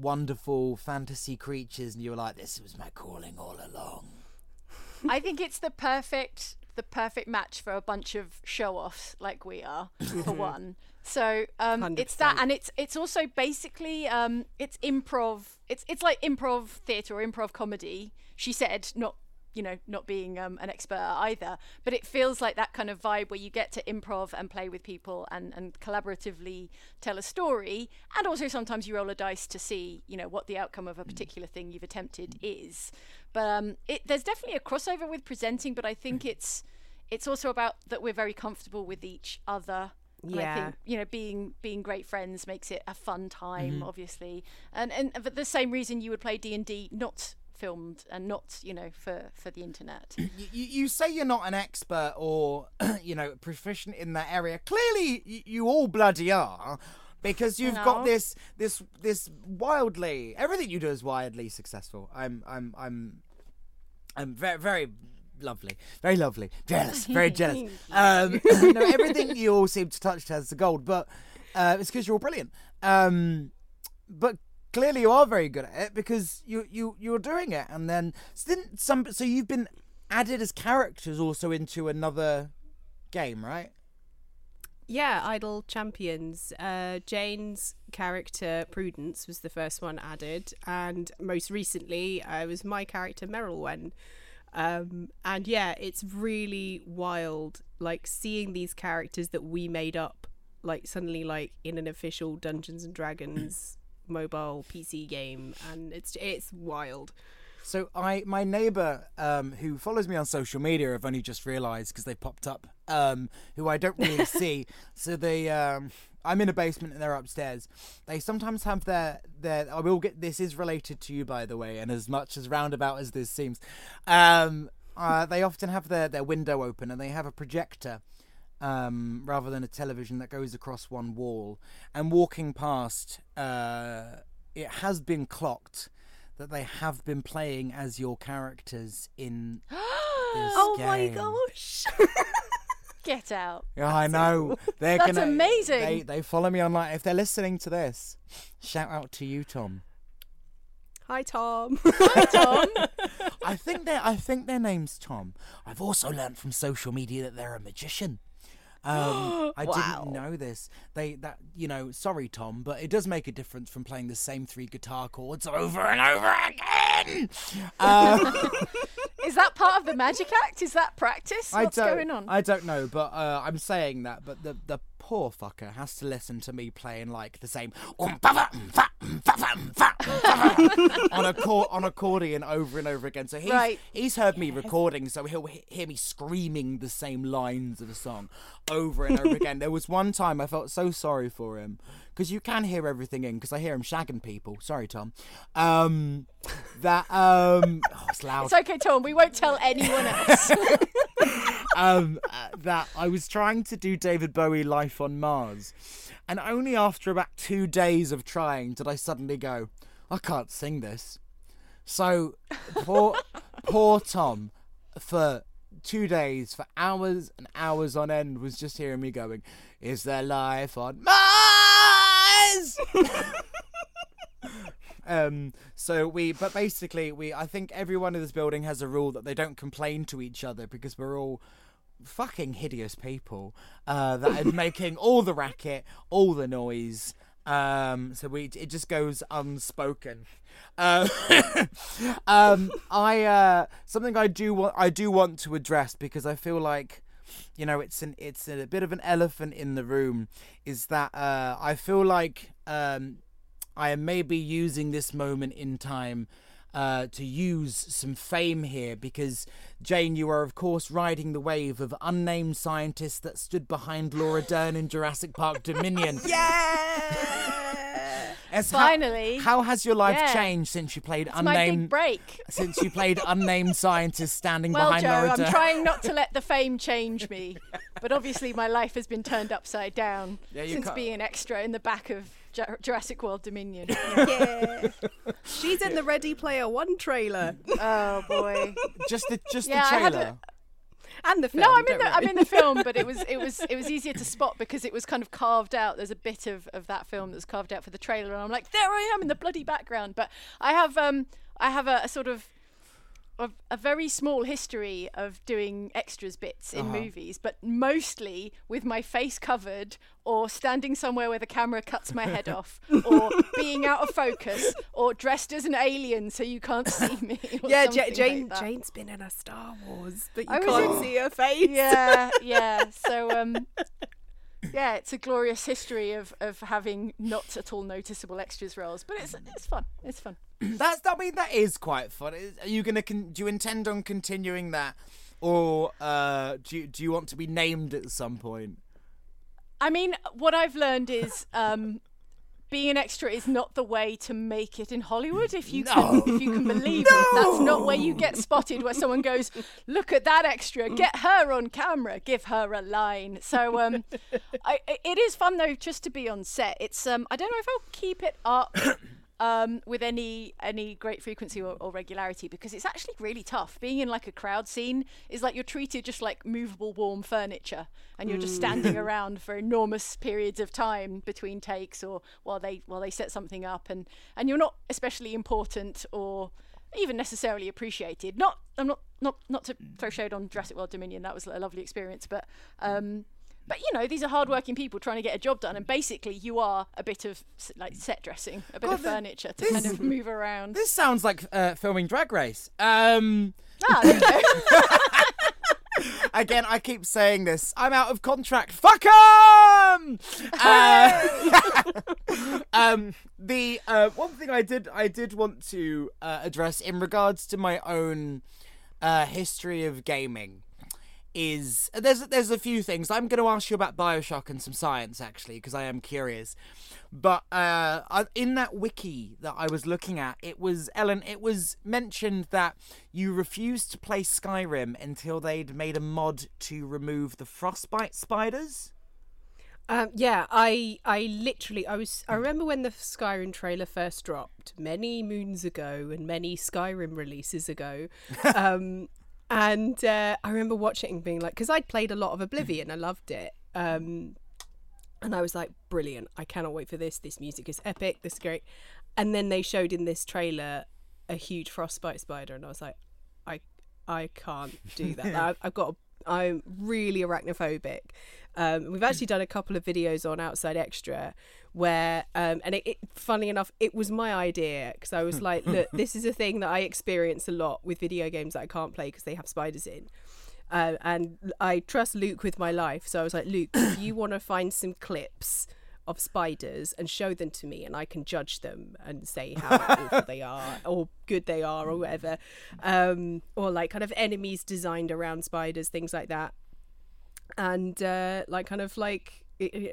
Wonderful fantasy creatures and you were like this was my calling all along I think it's the perfect the perfect match for a bunch of show offs like we are for one. So um, it's that, and it's it's also basically um, it's improv. It's it's like improv theatre or improv comedy. She said, not you know not being um, an expert either, but it feels like that kind of vibe where you get to improv and play with people and and collaboratively tell a story, and also sometimes you roll a dice to see you know what the outcome of a particular thing you've attempted is. But um, it, there's definitely a crossover with presenting, but I think it's it's also about that we're very comfortable with each other. And I Yeah. think you know being being great friends makes it a fun time, obviously, and and for the same reason you would play D and D not filmed and not, you know, for for the internet. you, you say you're not an expert or you know proficient in that area. Clearly, you, you all bloody are. Because you've got this, this, this wildly everything you do is wildly successful. I'm, I'm, I'm, I'm very, very lovely, very lovely, jealous, very jealous. Um, no, everything you all seem to touch has the gold, but uh, it's because you're all brilliant. Um, but clearly you are very good at it because you you you're doing it and then so didn't some so you've been added as characters also into another game right Yeah, Idle Champions. Uh, Jane's character Prudence was the first one added, and most recently uh, was my character Merilwen. Um, and yeah, it's really wild, like seeing these characters that we made up, like suddenly like in an official Dungeons and Dragons mobile PC game, and it's it's wild. so i my neighbor um who follows me on social media i've only just realized because they popped up um who i don't really see. So they um i'm in a basement and they're upstairs. They sometimes have their their i will get this is related to you by the way and as much as roundabout as this seems. Um uh, they often have their, their window open and they have a projector um, rather than a television that goes across one wall. And walking past, uh, it has been clocked that they have been playing as your characters in this Oh my gosh! Get out. Yeah, I know. They're That's gonna, amazing. They, they follow me online. If they're listening to this, shout out to you, Tom. Hi Tom. Hi Tom. I think their I think their name's Tom. I've also learned from social media that they're a magician. Um, I didn't know this. They that you know, sorry Tom, but it does make a difference from playing the same three guitar chords over and over again. Um, Is that part of the magic act? Is that practice? What's going on? I don't know, but uh, I'm saying that. But the the poor fucker has to listen to me playing like the same on a cor- on accordion over and over again. So he's Right. he's heard me recording, so he'll he- hear me screaming the same lines of the song over and over again. There was one time I felt so sorry for him because you can hear everything in because I hear him shagging people. Sorry, Tom. Um, that um, oh, it's loud It's okay, Tom. We won't tell anyone else. um, uh, that I was trying to do David Bowie Life on Mars, and only after about two days of trying did I suddenly go, I can't sing this. So poor, poor Tom, for two days, for hours and hours on end, was just hearing me going, "Is there life on Mars?" Um, so we, but basically, we, I think everyone in this building has a rule that they don't complain to each other because we're all fucking hideous people uh, that are making all the racket, all the noise. Um, so we, it just goes unspoken. Uh, um, I, uh, something I do want, I do want to address because I feel like you know it's an it's a bit of an elephant in the room is that uh i feel like um i am maybe using this moment in time uh, to use some fame here because Jane, you are of course riding the wave of unnamed scientists that stood behind Laura Dern in Jurassic Park Dominion. yeah. As how- Finally. how, has your life Yeah. changed since you played It's my big unnamed break. since you played unnamed scientists standing Well, behind Joe, Laura I'm Dern? trying not to let the fame change me, but obviously my life has been turned upside down Yeah, since can't- being an extra in the back of Ju- Jurassic World Dominion. yeah. She's in the Ready Player One trailer oh boy. just the just Yeah, the trailer. and the film. No, I'm in the worry. I'm in the film, but it was it was it was easier to spot because it was kind of carved out. There's a bit of, of that film that's carved out for the trailer, and I'm like, there I am in the bloody background. But I have um I have a, a sort of a, a very small history of doing extras bits in movies, but mostly with my face covered or standing somewhere where the camera cuts my head off, or being out of focus, or dressed as an alien so you can't see me. Yeah, something Ja- like Jane. Jane's been in a Star Wars, but you I can't in- see her face. yeah, yeah. So um yeah, it's a glorious history of, of having not at all noticeable extras roles, but it's it's fun. It's fun. That's I mean that is quite fun. Are you gonna con- do you intend on continuing that, or uh, do you, do you want to be named at some point? I mean, what I've learned is um being an extra is not the way to make it in Hollywood. If you can, if you can believe it, that's not where you get spotted. Where someone goes, "Look at that extra, get her on camera, give her a line." So um, I, it is fun though just to be on set. It's um, I don't know if I'll keep it up um, with any any great frequency or, or, regularity because it's actually really tough. Being in like a crowd scene is like you're treated just like movable, warm furniture, and you're just standing Mm. around for enormous periods of time between takes or while they while they set something up, and and you're not especially important or even necessarily appreciated. Not I'm not not not to throw shade on Jurassic World Dominion. That was a lovely experience, but. Um, but you know, these are hardworking people trying to get a job done, and basically, you are a bit of like set dressing, a bit God, of the- furniture to kind of move around. This sounds like uh, filming Drag Race. Um, Ah, there you go. again, I keep saying this. I'm out of contract. Fuck 'em! Uh, um, the uh, one thing I did I did want to uh, address in regards to my own uh, history of gaming is there's there's a few things I'm going to ask you about Bioshock and some science actually because I am curious. But uh, in that wiki that I was looking at, it was Ellen. It was mentioned that you refused to play Skyrim until they'd made a mod to remove the frostbite spiders. Um, yeah, I I literally I was I remember when the Skyrim trailer first dropped many moons ago and many Skyrim releases ago. um, and uh, I remember watching it and being like, because I'd played a lot of Oblivion, I loved it. Um, and I was like, brilliant! I cannot wait for this. This music is epic. This is great. And then they showed in this trailer a huge frostbite spider, and I was like, I I can't do that. I've, I've got. I'm really arachnophobic. Um, we've actually done a couple of videos on Outside Xtra where, um, and it, it, funny enough, it was my idea because I was like, look, this is a thing that I experience a lot with video games that I can't play because they have spiders in. Uh, and I trust Luke with my life. So I was like, Luke, if you want to find some clips of spiders and show them to me, and I can judge them and say how awful they are or good they are or whatever, um, or like kind of enemies designed around spiders, things like that. And uh, like kind of like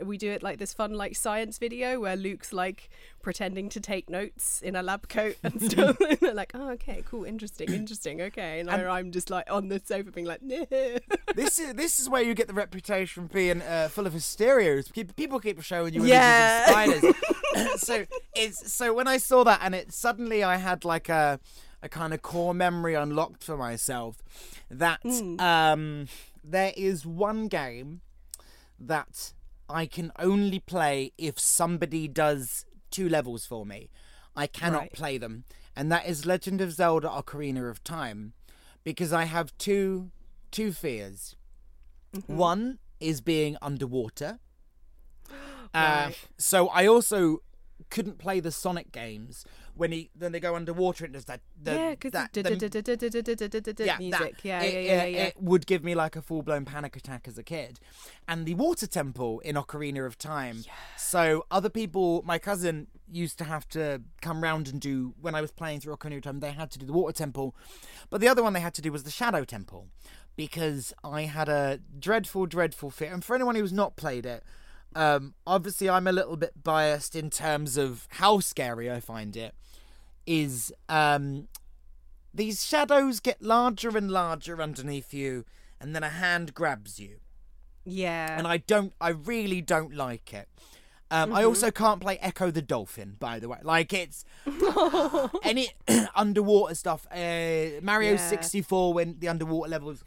we do it like this fun like science video where Luke's like pretending to take notes in a lab coat and stuff. and they're like, oh, okay, cool, interesting, interesting, okay. And, I, I'm just like on the sofa being like, nah. this is this is where you get the reputation for being uh, full of hysteria. people keep showing you Yeah. images of spiders. so it's so when I saw that and it suddenly I had like a a kind of core memory unlocked for myself that um there is one game that I can only play if somebody does two levels for me. I cannot Right. play them, and that is Legend of Zelda: Ocarina of Time, because I have two two fears. One is being underwater. Uh, so I also couldn't play the Sonic games when he then they go underwater and there's that the, yeah, because that music. Yeah, it, yeah, yeah, it- yeah. it would give me like a full blown panic attack as a kid. And the water temple in Ocarina of Time. So other people, my cousin used to have to come round and do when I was playing through Ocarina of Time. They had to do the water temple, but the other one they had to do was the shadow temple because I had a dreadful, dreadful fear. And for anyone who's not played it. Um, obviously, I'm a little bit biased in terms of how scary I find it. Is um, these shadows get larger and larger underneath you, and then a hand grabs you. Yeah. And I don't, I really don't like it. Um, I also can't play Ecco the Dolphin, by the way. Like it's any underwater stuff. Uh, Mario Yeah. 64 when the underwater levels.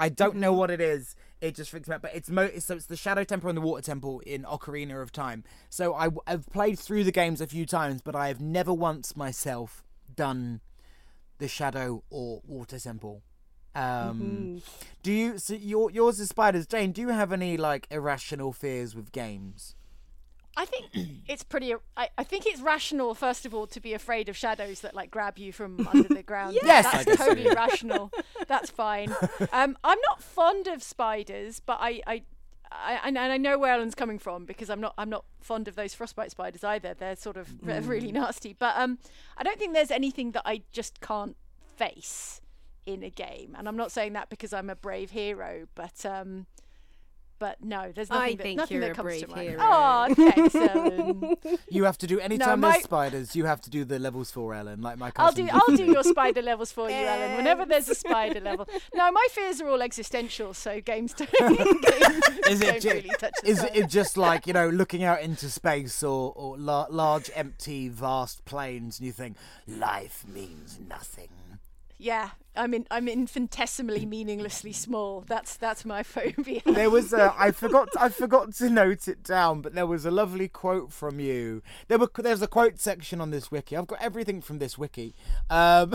I don't know what it is. It just freaks me out. But it's mo- so it's the Shadow Temple and the Water Temple in Ocarina of Time. So I, have played through the games a few times, but I have never once myself done the Shadow or Water Temple. Um, Do you? So your yours is spiders, Jane. Do you have any like irrational fears with games? I think it's pretty. I, I think it's rational, first of all, to be afraid of shadows that like grab you from under the ground. Yes, that's guess totally yeah. rational. That's fine. Um, I'm not fond of spiders, but I, I, I, and I know where Alan's coming from because I'm not. I'm not fond of those frostbite spiders either. They're sort of re- really nasty. But um, I don't think there's anything that I just can't face in a game. And I'm not saying that because I'm a brave hero, but um, but no, there's nothing I that, think nothing you're that a comes to mind. hero. Oh, thanks, Ellen. You have to do anytime my- there's spiders. You have to do the levels for Ellen, like my I'll cousin. do I'll do your spider levels for you, Ellen. Whenever there's a spider level. No, my fears are all existential, so games don't, games Is it, don't ju- really touch the is it just like you know looking out into space or, or la- large empty vast plains and you think life means nothing Yeah, I'm in, I'm infinitesimally meaninglessly small. That's that's my phobia. there was a, I forgot I forgot to note it down but there was a lovely quote from you there were there's a quote section on this wiki I've got everything from this wiki um,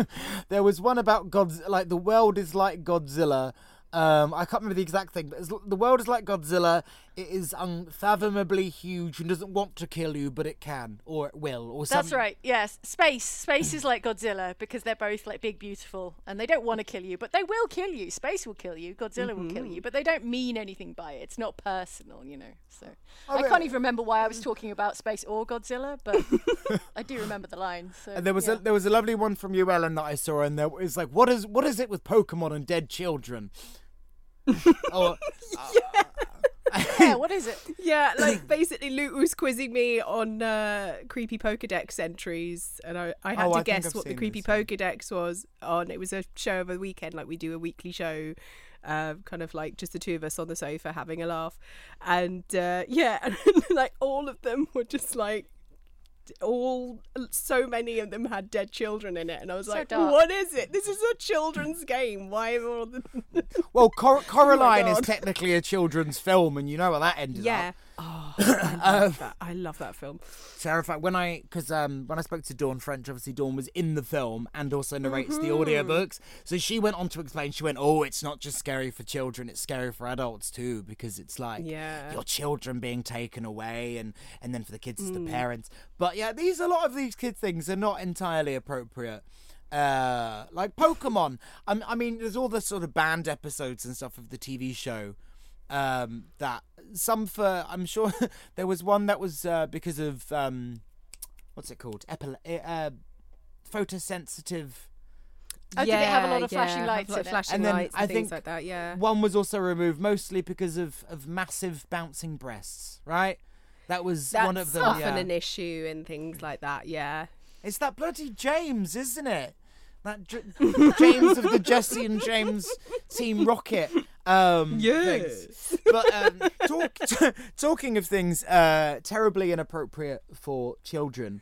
there was one about God's like the world is like Godzilla um, I can't remember the exact thing, but the world is like Godzilla. It is unfathomably huge and doesn't want to kill you, but it can or it will or something. That's right. Yes, space. Space is like Godzilla because they're both like big, beautiful, and they don't want to kill you, but they will kill you. Space will kill you. Godzilla will kill mm-hmm. you, but they don't mean anything by it. It's not personal, you know. So I can't even remember why I was talking about space or Godzilla, but I do remember the line. So And there was yeah. a there was a lovely one from you, Ellen, that I saw, and there was like, what is what is it with Pokemon and dead children? oh, uh, yeah. Yeah, what is it? Yeah, like basically Luke was quizzing me on uh, creepy Pokedex entries, and I, I had Oh, I to think guess I've what the seen creepy this. Pokedex was on. It was a show of a weekend, like we do a weekly show, uh, kind of like just the two of us on the sofa having a laugh, and uh, yeah, and like all of them were just like. All so many of them had dead children in it, and I was So like, dark. "What is it? This is a children's game. Why are all the well, Cor- oh Coraline is technically a children's film, and you know how that ended yeah?" up. Oh, I love that. I love that film. Terrifying. when I because um when I spoke to Dawn French, obviously Dawn was in the film and also narrates the Mm-hmm. audiobooks. So she went on to explain. She went, "Oh, it's not just scary for children; it's scary for adults too, because it's like Yeah. your children being taken away, and and then for the kids, it's Mm. the parents. But yeah, these a lot of these kid things are not entirely appropriate. Uh, like Pokemon. I, I mean, there's all the sort of banned episodes and stuff of the TV show um that some for i'm sure there was one that was uh because of um what's it called Epile- uh photosensitive Oh, did it have a lot of yeah, flashing have, lights like, in it? flashing And then lights and I things think like that. Yeah. one was also removed mostly because of of massive bouncing breasts right that was That's one of them often yeah. an issue and things like that. Yeah. it's that bloody james isn't it that J- james of the jesse and james team rocket um things. but um, talk, talking of things uh, terribly inappropriate for children,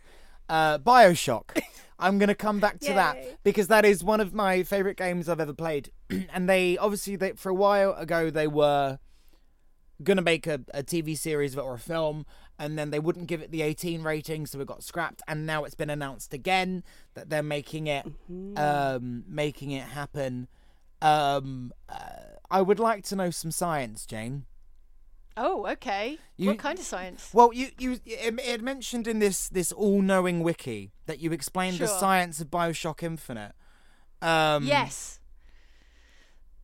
uh, Bioshock. I'm going to come back to that because that is one of my favorite games I've ever played. and they obviously they for a while ago they were going to make a, a TV series of it or a film. And then they wouldn't give it the 18 rating, so it got scrapped. And now it's been announced again that they're making it, um, making it happen. Um, uh, I would like to know some science, Jane. Oh, okay. You- what kind of science? Well, you you it it mentioned in this this all knowing wiki that you explained the science of Bioshock Infinite. Um, Yes.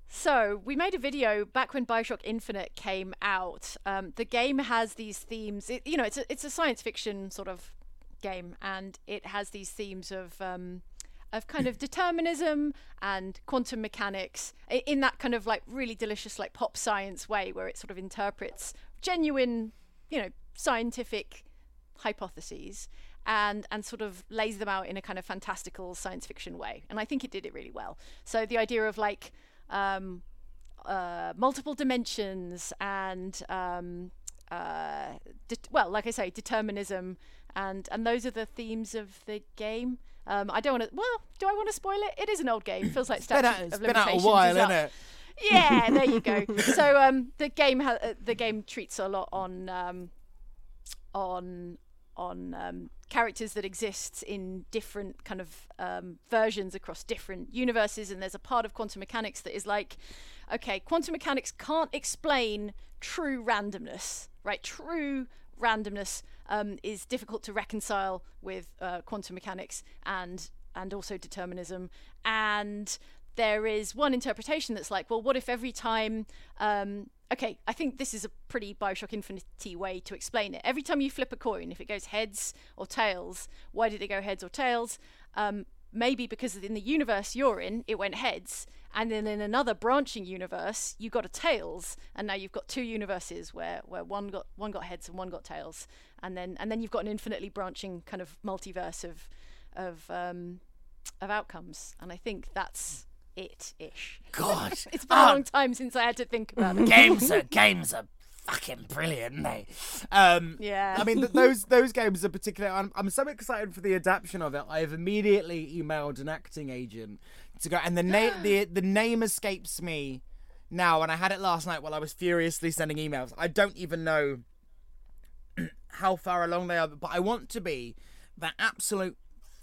So we made a video back when Bioshock Infinite came out. Um, the game has these themes. It, you know, it's a, it's a science fiction sort of game, and it has these themes of um, of kind of determinism and quantum mechanics in that kind of like really delicious like pop science way, where it sort of interprets genuine, you know, scientific hypotheses and and sort of lays them out in a kind of fantastical science fiction way. And i think it did it really well. So the idea of like um, uh, multiple dimensions and um, uh, det- well like i say determinism and and those are the themes of the game. Um, i don't want to well do i want to spoil it? It is an old game. Feels like statute out, it's of been out a while, isn't it? yeah there you go. So um the game ha- uh, the game treats a lot on um on on um, characters that exist in different kind of um, versions across different universes. And there's a part of quantum mechanics that is like okay quantum mechanics can't explain true randomness right? True randomness um, is difficult to reconcile with uh, quantum mechanics and and also determinism and there is one interpretation that's like, well, what if every time? Um, okay, I think this is a pretty Bioshock Infinite way to explain it. Every time you flip a coin, if it goes heads or tails, why did it go heads or tails? Um, maybe because in the universe you're in, it went heads, and then in another branching universe, you got a tails, and now you've got two universes where where one got one got heads and one got tails, and then and then you've got an infinitely branching kind of multiverse of of um, of outcomes, and I think that's it ish. God, It's been a long time since I had to think about it. games are games are fucking brilliant, aren't? Um, Yeah. I mean, th- those those games are particularly. I'm, I'm so excited for the adaptation of it. I've immediately emailed an acting agent to go, and the name the the name escapes me now. And I had it last night while I was furiously sending emails. I don't even know how far along they are, but I want to be that absolute.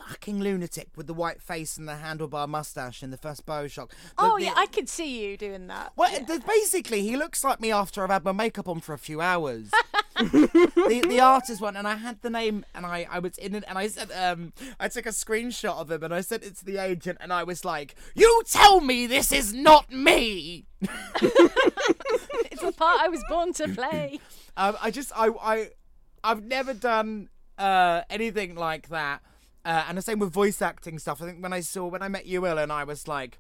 Fucking lunatic with the white face and the handlebar mustache in the first Bioshock. The- Oh the- yeah, I could see you doing that. well, th- basically, he looks like me after I've had my makeup on for a few hours. the the artist one, and I had the name, and I I was in it, and I said um I took a screenshot of him, and I sent it to the agent, and I was like, "You tell me this is not me." It's the part I was born to play. Um, I just I I I've never done uh anything like that, uh, and the same with voice acting stuff. I think when I saw when I met you, Ellen, I was like.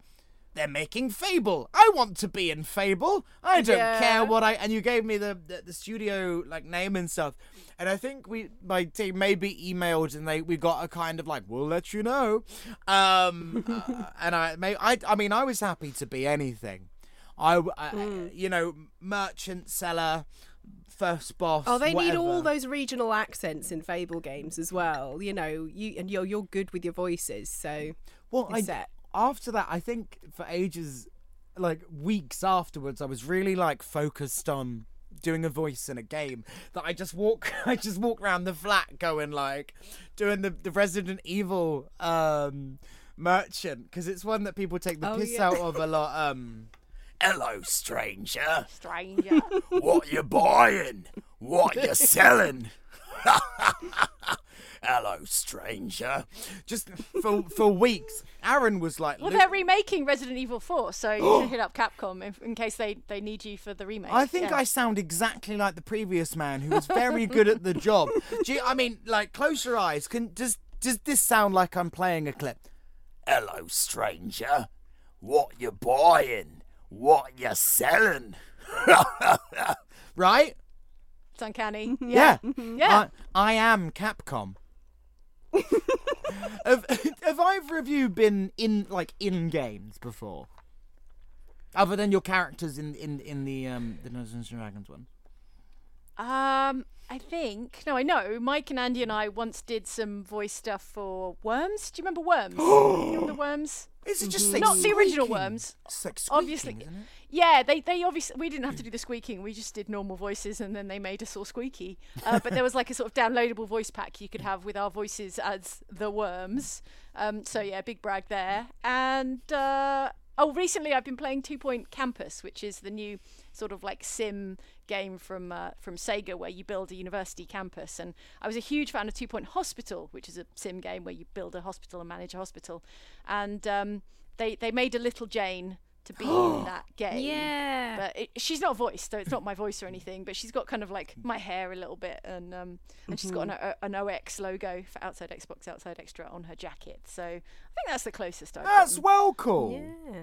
They're making Fable. I want to be in Fable. I don't Yeah. care what I. And you gave me the, the the studio like name and stuff. And I think we my team maybe emailed and they we got a kind of like we'll let you know. Um, uh, and I may I I mean I was happy to be anything. I Hmm. you know merchant seller first boss. Oh, they need all those regional accents in Fable games as well. You know, you and you're you're good with your voices, so Well, I, set. after that, I think for ages, like weeks afterwards, I was really like focused on doing a voice in a game that I just walk I just walk around the flat going like doing the, the Resident Evil um merchant because it's one that people take the Oh, piss yeah. out of a lot um Hello stranger Stranger. what you buying what you selling Hello stranger just for for weeks Aaron was like Well, they're remaking Resident Evil 4, so you should hit up Capcom in, in case they, they need you for the remake. I think Yeah. I sound exactly like the previous man who was very good at the job. Do you, I mean, like, close your eyes. Can does does this sound like I'm playing a clip? Hello, stranger. What you buying? What you selling? right? It's uncanny. Yeah. Yeah. I, I am Capcom. have, have either of you been in like in games before? Other than your characters in in in the um the Dungeons and Dragons one. Um, I think no, I know. Mike and Andy and I once did some voice stuff for Worms. Do you remember Worms? you remember Worms? Is it just like Not the original? Worms. Like Obviously, squeaking, it? yeah. They they obviously we didn't have to do the squeaking. We just did normal voices, and then they made us all squeaky. Uh, but there was like a sort of downloadable voice pack you could have with our voices as the Worms. Um, so yeah, big brag there. And uh, oh, recently I've been playing Two Point Campus, which is the new sort of like sim game from uh, from Sega where you build a university campus. And I was a huge fan of Two Point Hospital, which is a sim game where you build a hospital and manage a hospital. And um, they they made a little Jane to be in that game. Yeah. But it, she's not voiced, so it's not my voice or anything. But she's got kind of like my hair a little bit, and um, and she's got an, o- an OX logo for Outside Xbox Outside Xtra on her jacket. So I think that's the closest I've That's gotten. well cool. yeah.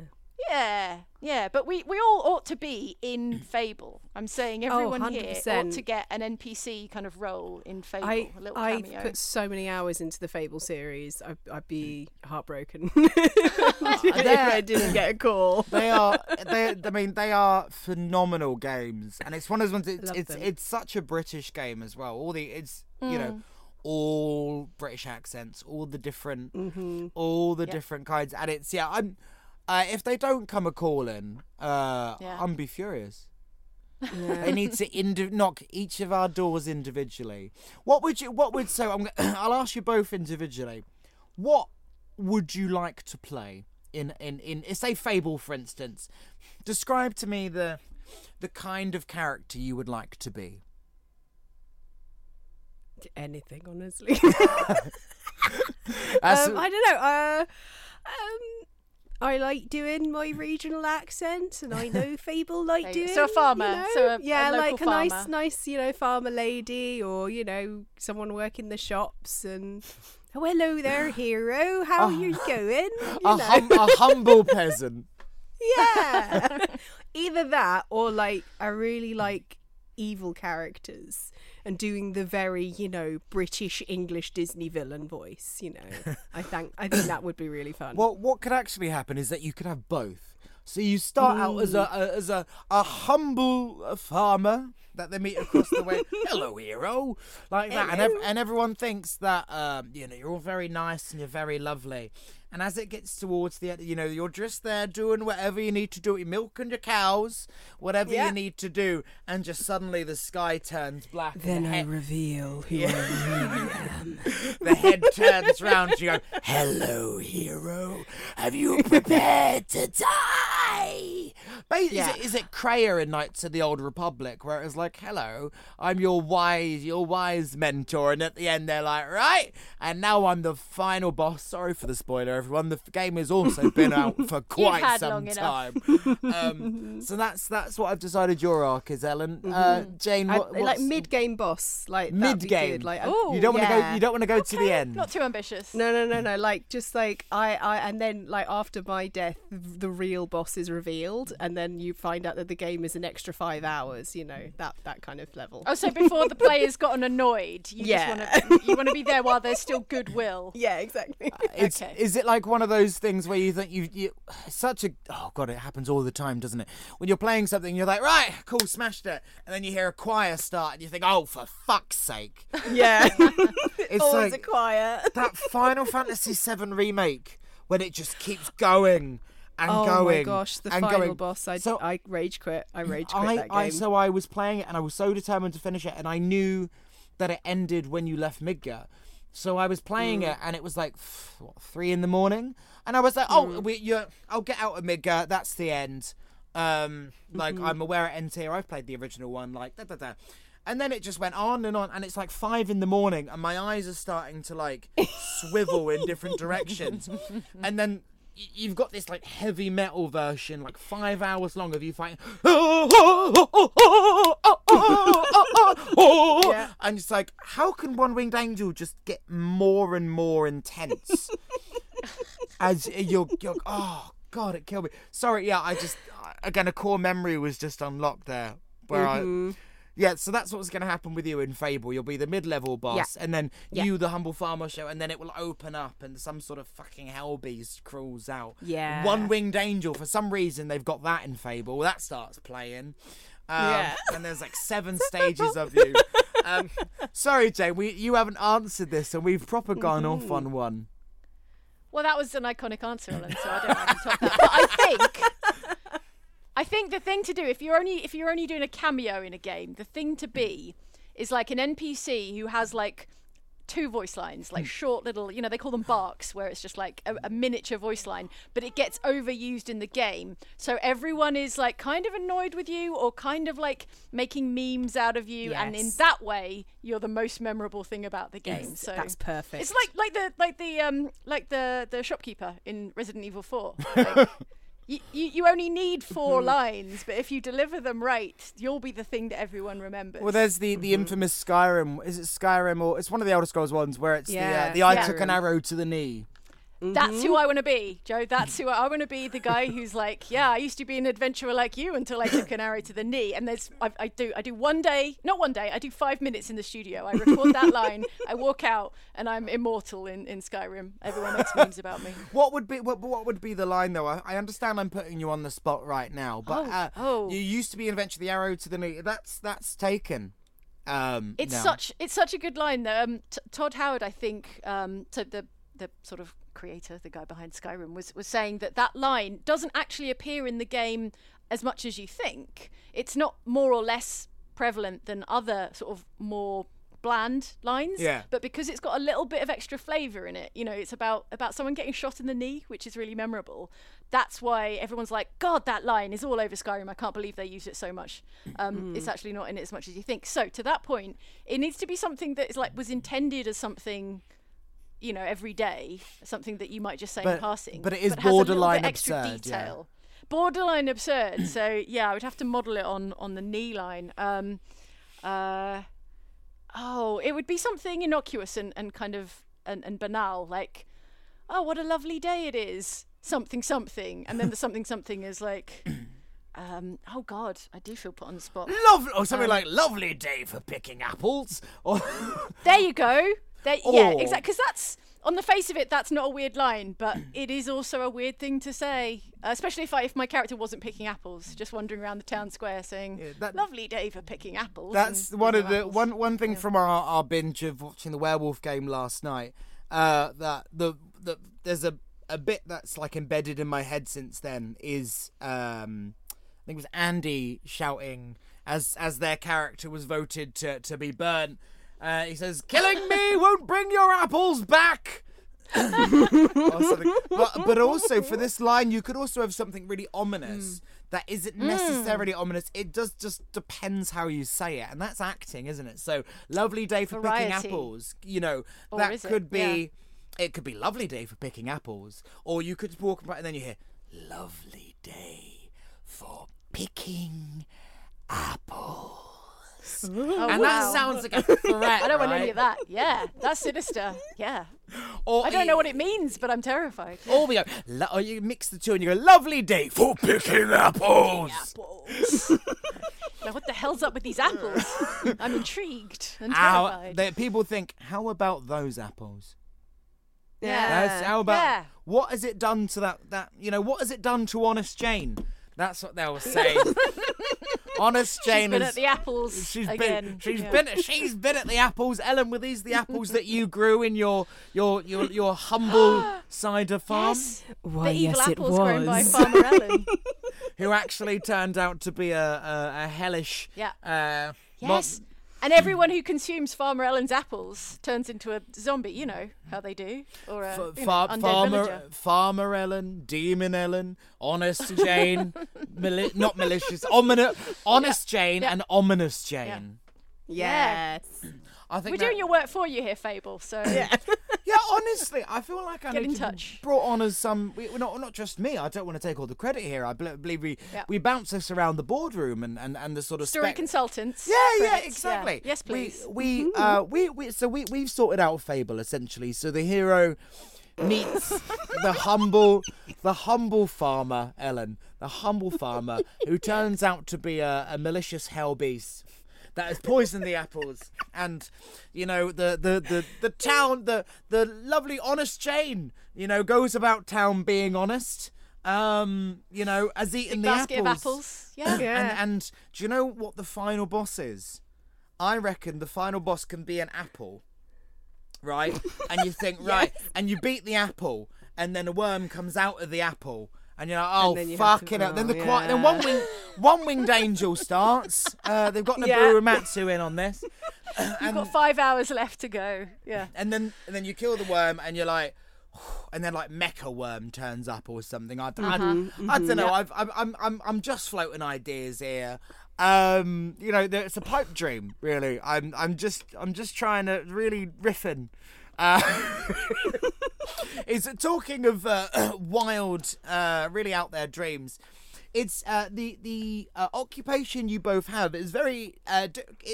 Yeah, yeah, but we, we all ought to be in Fable. I'm saying Oh, everyone here ought to get an NPC kind of role in Fable, I a little I cameo. put so many hours into the Fable series. I, I'd be heartbroken if I didn't get a call. They are. They. I mean, they are phenomenal games, and it's one of those ones. It's it's, it's such a British game as well. All the it's you Mm. know all British accents, all the different, Mm-hmm. all the Yeah. different kinds, and it's yeah. I'm. Uh, if they don't come a calling, uh, Yeah. I'm be furious. They need to indi- knock each of our doors individually. What would you? What would so? I'm. g- I'll ask you both individually. What would you like to play in in in say Fable, for instance? Describe to me the the kind of character you would like to be. Anything, honestly. Um, I don't know. Uh, um, I like doing my regional accent, and I know Fable like doing. so a farmer, you know? so a- a yeah, local like a nice, farmer. nice, you know, farmer lady, or you know, someone working the shops and oh, hello there, hero. How are you going? You a, hum- a humble peasant. yeah. Either that or like I really like evil characters and doing the very, you know, British English Disney villain voice, you know. I think I think that would be really fun. Well, what could actually happen is that you could have both. So you start out as a, a as a, a humble farmer that they meet across the way. Hello, hero, like that, and ev- and everyone thinks that um, you know you're all very nice and you're very lovely. And as it gets towards the end, you know, you're just there doing whatever you need to do, your milk and your cows, whatever Yeah. you need to do, and just suddenly the sky turns black. then the I head- reveal who I really am. the head turns round to you go, Hello, hero. Have you prepared to die? Yeah. Is, it, is it Kreia in Knights of the Old Republic where it's like, Hello, I'm your wise, your wise mentor, and at the end they're like, Right, and now I'm the final boss. Sorry for the spoiler, everyone. The game has also been out for quite some time. um, so that's that's what I've decided your arc is, Ellen. Uh, Jane, I, like mid game boss, like Mid-game. Like Ooh, you don't want to go. You don't want to go to the end. Not too ambitious. No, no, no, no. Like just like I, I, and then like after my death, the real boss is revealed, and then you find out that the game is an extra five hours. You know that that kind of level. Oh, so before the player's gotten annoyed, you Yeah. just want to you want to be there while there's still goodwill. Yeah, exactly. Uh, it's, Okay. Is it like one of those things where you think you, you such a oh god it happens all the time doesn't it when you're playing something you're like right cool smashed it and then you hear a choir start and you think oh for fuck's sake yeah, it's always like a choir. that Final Fantasy VII remake when it just keeps going and Oh going my gosh, the final going. boss! I, So- I rage quit. I rage quit I, that game. I so I was playing it and I was so determined to finish it and I knew that it ended when you left Midgar. So I was playing Mm. it and it was like what, three in the morning and I was like, oh, Mm. we, you, I'll get out of Midgar. That's the end. Um, like Mm-hmm. I'm aware it ends here. I've played the original one. Like da da da. And then it just went on and on, and it's like five in the morning, and my eyes are starting to like swivel in different directions. And then you've got this like heavy metal version, like five hours long of you fighting. Yeah. And it's like, how can One Winged Angel just get more and more intense? As you're, you're, oh god, it killed me. Sorry, yeah, I just again a core memory was just unlocked there. Where I, mm-hmm. Yeah, so that's what's going to happen with you in Fable. You'll be the mid-level boss, and then Yeah. you, the humble farmer, show, and then it will open up, and some sort of fucking hell beast crawls out. Yeah. One winged angel. For some reason, they've got that in Fable. That starts playing. Um, Yeah. And there's like seven stages of you. Um, sorry, Jane, we you haven't answered this, and we've proper gone off on one. Well, that was an iconic answer, Ellen. So I don't know I can top that. But I think, I think the thing to do if you're only if you're only doing a cameo in a game, the thing to be is like an NPC who has like two voice lines, like short little, you know, they call them barks, where it's just like a, a miniature voice line, but it gets overused in the game. So everyone is like kind of annoyed with you or kind of like making memes out of you, and in that way, you're the most memorable thing about the game. Yes, so that's perfect. It's like like the like the um like the the shopkeeper in Resident Evil Four. Like, you, you you only need four lines, but if you deliver them right, you'll be the thing that everyone remembers. Well, there's the, the infamous Skyrim. Is it Skyrim or it's one of the Elder Scrolls ones where it's Yeah, the uh, the I yeah. took an arrow to the knee. That's who I want to be, Joe. That's who I, I want to be. The guy who's like, yeah, I used to be an adventurer like you until I took an arrow to the knee. And there's, I, I do, I do one day, not one day. I do five minutes in the studio. I record that line. I walk out, and I'm immortal in, in Skyrim. Everyone makes memes about me. What would be what, what would be the line though? I, I understand I'm putting you on the spot right now, but Oh, uh, oh. you used to be an adventure the arrow to the knee. That's that's taken. Um, It's now. such it's such a good line though. Um, T- Todd Howard, I think, um, so the the sort of creator, the guy behind Skyrim, was was saying that that line doesn't actually appear in the game as much as you think. It's not more or less prevalent than other sort of more bland lines Yeah. but because it's got a little bit of extra flavor in it you know it's about about someone getting shot in the knee which is really memorable. That's why everyone's like god that line is all over skyrim. I can't believe they use it so much. Um, it's actually not in it as much as you think. So to that point it needs to be something that is like was intended as something you know every day something that you might just say in But- passing but it is bit borderline extra absurd, yeah. detail borderline absurd so yeah i would have to model it on on the knee line um uh oh it would be something innocuous and, and kind of and, and banal, like, oh, what a lovely day it is, something something, and then the something something is like, um, oh God, I do feel put on the spot. Lovely, or Um, something like "lovely day for picking apples," or There you go. Yeah, Or- exactly. Because that's on the face of it, that's not a weird line, but it is also a weird thing to say, uh, especially if I, if my character wasn't picking apples, just wandering around the town square saying, Yeah, that- "Lovely day for picking apples." That's and one of the apples." one one thing from our, our binge of watching the werewolf game last night. Uh, that the the there's a a bit that's like embedded in my head since then is um, I think it was Andy shouting as as their character was voted to to be burnt. Uh, he says, "Killing me won't bring your apples back." But, but also for this line, you could also have something really ominous that isn't necessarily ominous. It does just depends how you say it, and that's acting, isn't it? So lovely day for picking apples. You know Or that is it? could Yeah. be. It could be lovely day for picking apples, or you could walk about and then you hear lovely day for picking apples. Oh, and wow. that sounds like a threat. I don't want right? any of that. Yeah, that's sinister. Yeah, Or I don't know what it means, but I'm terrified. Or we go, lo- or you mix the two and you go, lovely day for picking apples. Apples. now, what the hell's up with these apples? I'm intrigued and How, terrified. they, people think, how about those apples? yeah. That's, how about Yeah. what has it done to that? That you know, what has it done to Honest Jane? That's what they'll say. Honest Jane been has- been at the apples She's again. been she's Yeah. been she's been at the apples. Ellen, were these the apples that you grew in your your your, your humble cider farm? Yes, Why, the evil yes, it apples grown by was. Farmer Ellen. Who actually turned out to be a a, a hellish Yeah. uh mon- Yes. And everyone who consumes Farmer Ellen's apples turns into a zombie. You know how they do, or a F- you know, undead farmer, villager. farmer Ellen, demon Ellen, honest Jane, mali- not malicious, ominous, honest Jane, Yeah. and ominous Jane. Yes. I think We're that- doing your work for you here, Fable. So yeah. yeah. honestly, I feel like I Get need in to touch. brought on as some. We, well, not not just me. I don't want to take all the credit here. I believe we Yeah. we bounce this around the boardroom and and, and the sort of story spec- consultants. Yeah, yeah, credits, exactly. Yes, please. We we uh we, we so we we've sorted out Fable essentially. So the hero meets the humble the humble farmer Ellen, the humble farmer who turns out to be a, a malicious hell beast that has poisoned the apples and you know the the the, the town the the lovely honest Jane you know goes about town being honest um you know has eaten Big the basket apples of apples. Yeah. Yeah. and, and do you know what the final boss is? I reckon the final boss can be an apple, right? And you think, right, and you beat the apple, and then a worm comes out of the apple, and you're like, oh then you fucking hell. Then the oh, quiet, then one wing, one winged angel starts. Uh, they've got Nobuo Yeah. Uematsu in on this, You've got five hours left to go. Yeah. and then and then you kill the worm, and you're like. And then like mecha worm turns up or something. I, I, Mm-hmm, I don't know. I've, I'm I'm I'm I'm just floating ideas here. Um, you know, it's a pipe dream, really. I'm I'm just I'm just trying to really riffing. Uh, is talking of uh, wild, uh, really out there dreams. It's uh, the the uh, occupation you both have is very. Uh,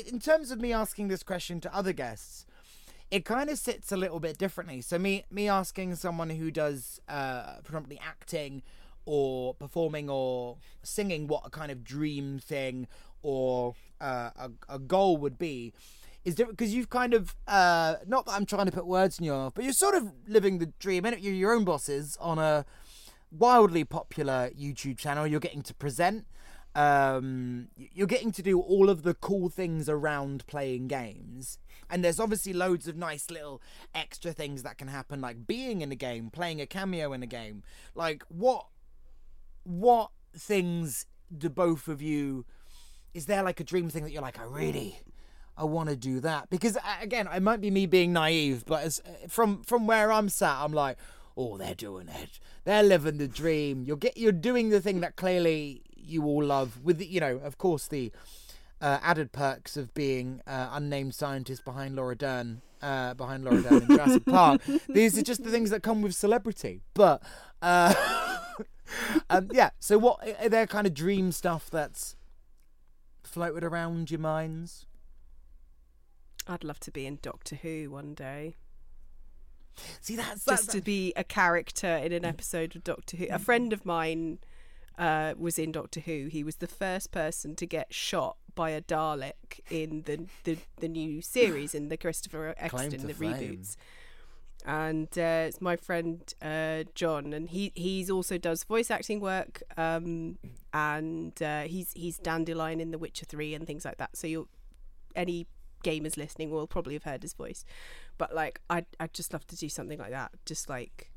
in terms of me asking this question to other guests, it kind of sits a little bit differently. So me me asking someone who does predominantly acting or performing or singing what a kind of dream thing or a, a goal would be is different because you've kind of uh, not that I'm trying to put words in your mouth, but you're sort of living the dream. innit? You're your own bosses on a wildly popular YouTube channel. You're getting to present. Um, you're getting to do all of the cool things around playing games. And there's obviously loads of nice little extra things that can happen, like being in a game, playing a cameo in a game. Like what, what things do both of you? Is there like a dream thing that you're like, I really, I want to do that because again, it might be me being naive, but as from from where I'm sat, I'm like, oh, they're doing it. They're living the dream. You're get you're doing the thing that clearly you all love. With the, you know, of course, the uh, added perks of being uh, unnamed scientist behind Laura Dern. Uh, behind Laura Dern in Jurassic Park. These are just the things that come with celebrity. But uh, um, yeah, so what are there kind of dream stuff that's floated around your minds? I'd love to be in Doctor Who one day. See, that's just that, to be a character in an episode of Doctor Who. A friend of mine uh, was in Doctor Who. He was the first person to get shot by a Dalek in the the, the new series in the Christopher Eccleston the fame. reboots. And uh, it's my friend uh, John, and he he's also does voice acting work, um, and uh, he's he's Dandelion in The Witcher Three and things like that. So you'll any gamers listening will probably have heard his voice. But like, I'd I'd just love to do something like that. Just like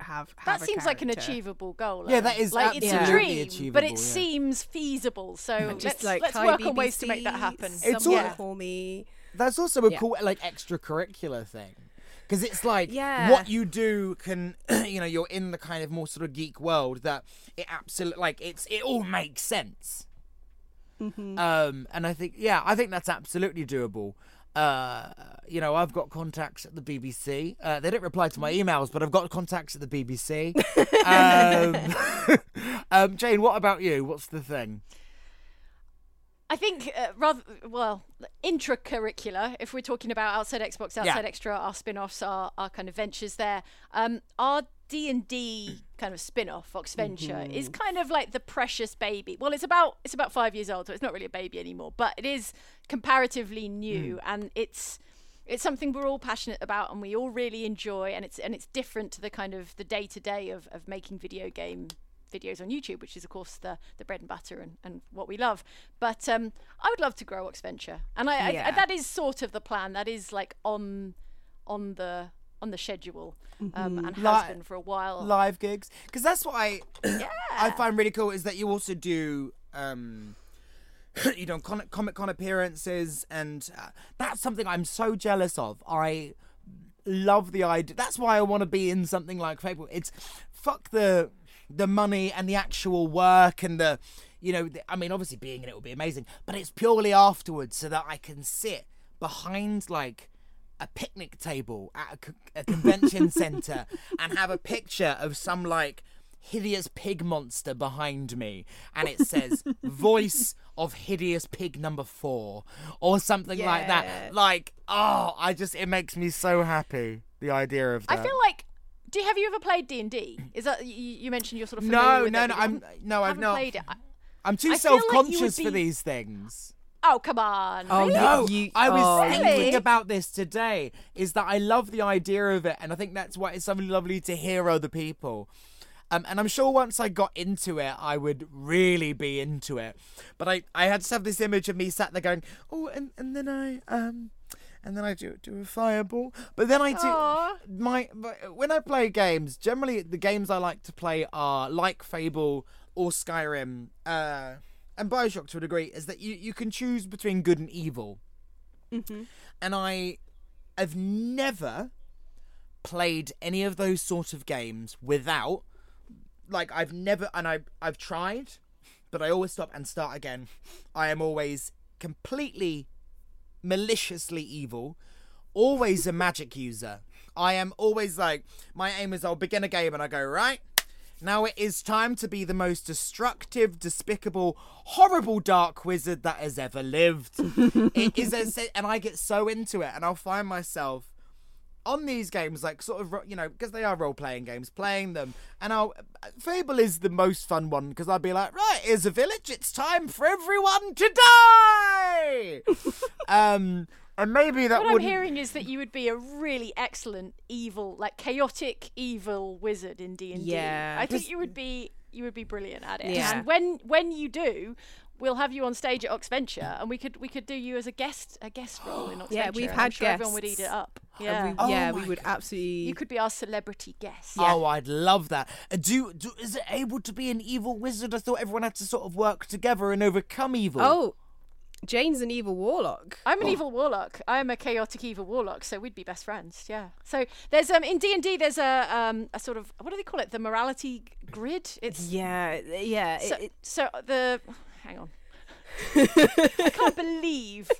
have, have That a seems like an achievable goal. Yeah, that is like it's a dream, achievable, but it yeah. seems feasible. So Just let's, like let's hi, work on ways to make that happen. It's Someone all- call me. that's also a Yeah. cool like extracurricular thing because it's like Yeah. what you do can you know you're in the kind of more sort of geek world that it absolutely like it's it all makes sense Mm-hmm. um and i think yeah i think that's absolutely doable uh you know i've got contacts at the bbc uh, they don't reply to my emails but i've got contacts at the bbc um, um jane what about you what's the thing I think uh, rather well intracurricular. If we're talking about outside Xbox, outside Xtra, our spin-offs, our, our kind of ventures there. Um, our D and D kind of spin-off, Oxventure, is kind of like the precious baby. Well, it's about it's about five years old, so it's not really a baby anymore, but it is comparatively new, and it's it's something we're all passionate about and we all really enjoy, and it's and it's different to the kind of the day to day of of making video game videos on YouTube, which is of course the the bread and butter and, and what we love. But um, I would love to grow Oxventure, and I, I, Yeah. that is sort of the plan. That is like on on the on the schedule, um, and has Li- been for a while. live gigs because that's what I yeah. I find really cool is that you also do um you know con- comic con appearances and uh, that's something I'm so jealous of. I love the idea. That's why I want to be in something like Fable. It's fuck the the money and the actual work and the you know the, I mean obviously being in it would be amazing, but it's purely afterwards so that I can sit behind like a picnic table at a, a convention center and have a picture of some like hideous pig monster behind me and it says voice of hideous pig number four or something like that like oh i just it makes me so happy the idea of I feel like. Do have you ever played D and D? Is that you, you mentioned you're sort of no no no i'm no i've not played it. I- i'm too feel like self-conscious for be- these things Oh come on! Oh, really? No, You- I was oh, thinking Really? about this today. Is that I love the idea of it, and I think that's why it's something lovely to hear other people. Um, and I'm sure once I got into it, I would really be into it. But I, I had to have this image of me sat there going, oh, and, and then I, um, and then I do do a fireball. But then I do Aw. my but when I play games. Generally, the games I like to play are like Fable or Skyrim, uh, and Bioshock to a degree. Is that you you can choose between good and evil, mm-hmm. and I have never played any of those sort of games without like I've never and I I've tried but I always stop and start again. I am always completely maliciously evil, always a magic user. I am always like my aim is I'll begin a game and I go, right? Now it is time to be the most destructive, despicable, horrible dark wizard that has ever lived. it is a, and I get so into it and I'll find myself on these games, like sort of, you know, because they are role playing games, playing them. And I'll, Fable is the most fun one because I'll be like, right, here's a village. It's time for everyone to die. um, and maybe that What I'm hearing is that you would be a really excellent evil, like chaotic evil wizard in D and D. Yeah. I think you would be you would be brilliant at it. Yeah. And when when you do, we'll have you on stage at Oxventure, and we could we could do you as a guest a guest role in Oxventure. Yeah, we've and I'm had sure everyone would eat it up. Yeah. we, Oh yeah, we would absolutely. You could be our celebrity guest. Oh, I'd love that. Uh, Do, do is it able to be an evil wizard? I thought everyone had to sort of work together and overcome evil. Oh, Jane's an evil warlock. I'm an evil warlock. I'm a chaotic evil warlock, so we'd be best friends. Yeah. So there's um in D and D there's a um a sort of what do they call it? The morality grid. It's Yeah, yeah. so, it- it- so the hang on. I can't believe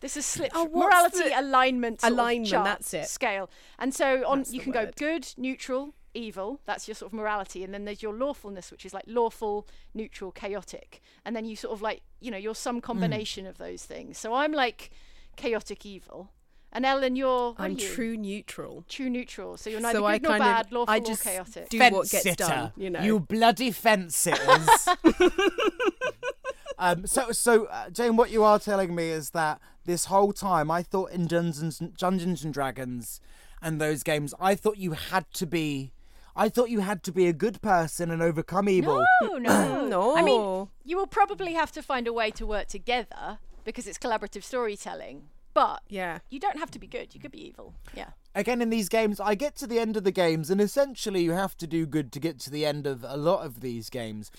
this is slipped. Oh, morality the- alignment Alignment, chart that's it. scale. And so on That's you the can go good, neutral, evil. That's your sort of morality, and then there's your lawfulness, which is like lawful, neutral, chaotic. And then you sort of like you know you're some combination of those things. So I'm like chaotic evil. And Ellen, you're I'm are you? true neutral. true neutral, so you're neither so good I nor kind bad, of lawful I just or chaotic. do Fence what gets sitter, done. You know. You bloody fence sitters. um, so, so uh, Jane, what you are telling me is that this whole time I thought in Dungeons, Dungeons and Dragons and those games, I thought you had to be, I thought you had to be a good person and overcome evil. No, no, No. I mean, you will probably have to find a way to work together because it's collaborative storytelling. But Yeah. you don't have to be good. You could be evil. Yeah. Again, in these games, I get to the end of the games, and essentially you have to do good to get to the end of a lot of these games.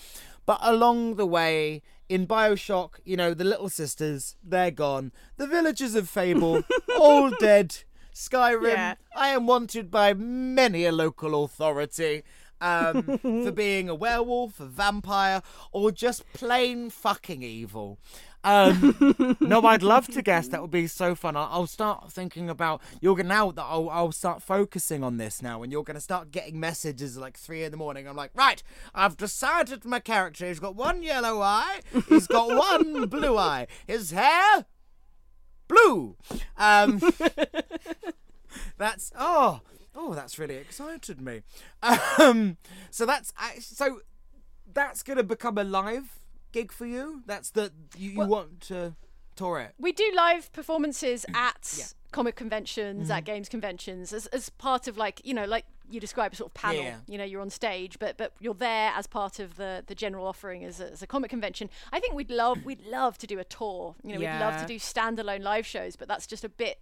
But along the way, in Bioshock, you know, the little sisters, they're gone. The villagers of Fable, all dead. Skyrim, Yeah. I am wanted by many a local authority um, for being a werewolf, a vampire, or just plain fucking evil. Um, no, I'd love to guess. That would be so fun. I'll, I'll start thinking about you're gonna now that I'll, I'll start focusing on this now, and you're gonna start getting messages at like three in the morning. I'm like, right, I've decided my character. He's got one yellow eye. He's got one blue eye. His hair blue. Um, that's oh oh that's really excited me. Um, so that's so that's gonna become a live gig for you. That's the you, you want to tour it. We do live performances at comic conventions, at games conventions, as, as part of like you know, like you describe a sort of panel. Yeah. You know, you're on stage, but but you're there as part of the the general offering as a, as a comic convention. I think we'd love we'd love to do a tour. You know, we'd love to do standalone live shows, but that's just a bit.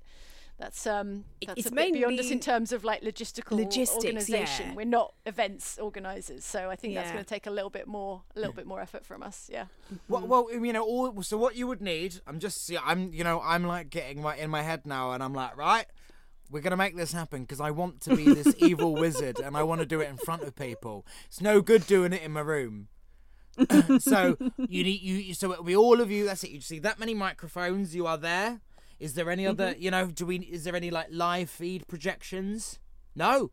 That's um, that's it's a bit beyond us in terms of like logistical logistics, organization. yeah. We're not events organizers, so I think that's going to take a little bit more, a little bit more effort from us. Yeah. Well, well, you know, all so what you would need. I'm just, I'm, you know, I'm like getting my in my head now, and I'm like, right, we're gonna make this happen because I want to be this evil wizard, and I want to do it in front of people. It's no good doing it in my room. Uh, so you need you. So it'll be all of you. That's it. You see that many microphones. You are there. Is there any other? Mm-hmm. You know, do we? Is there any like live feed projections? No,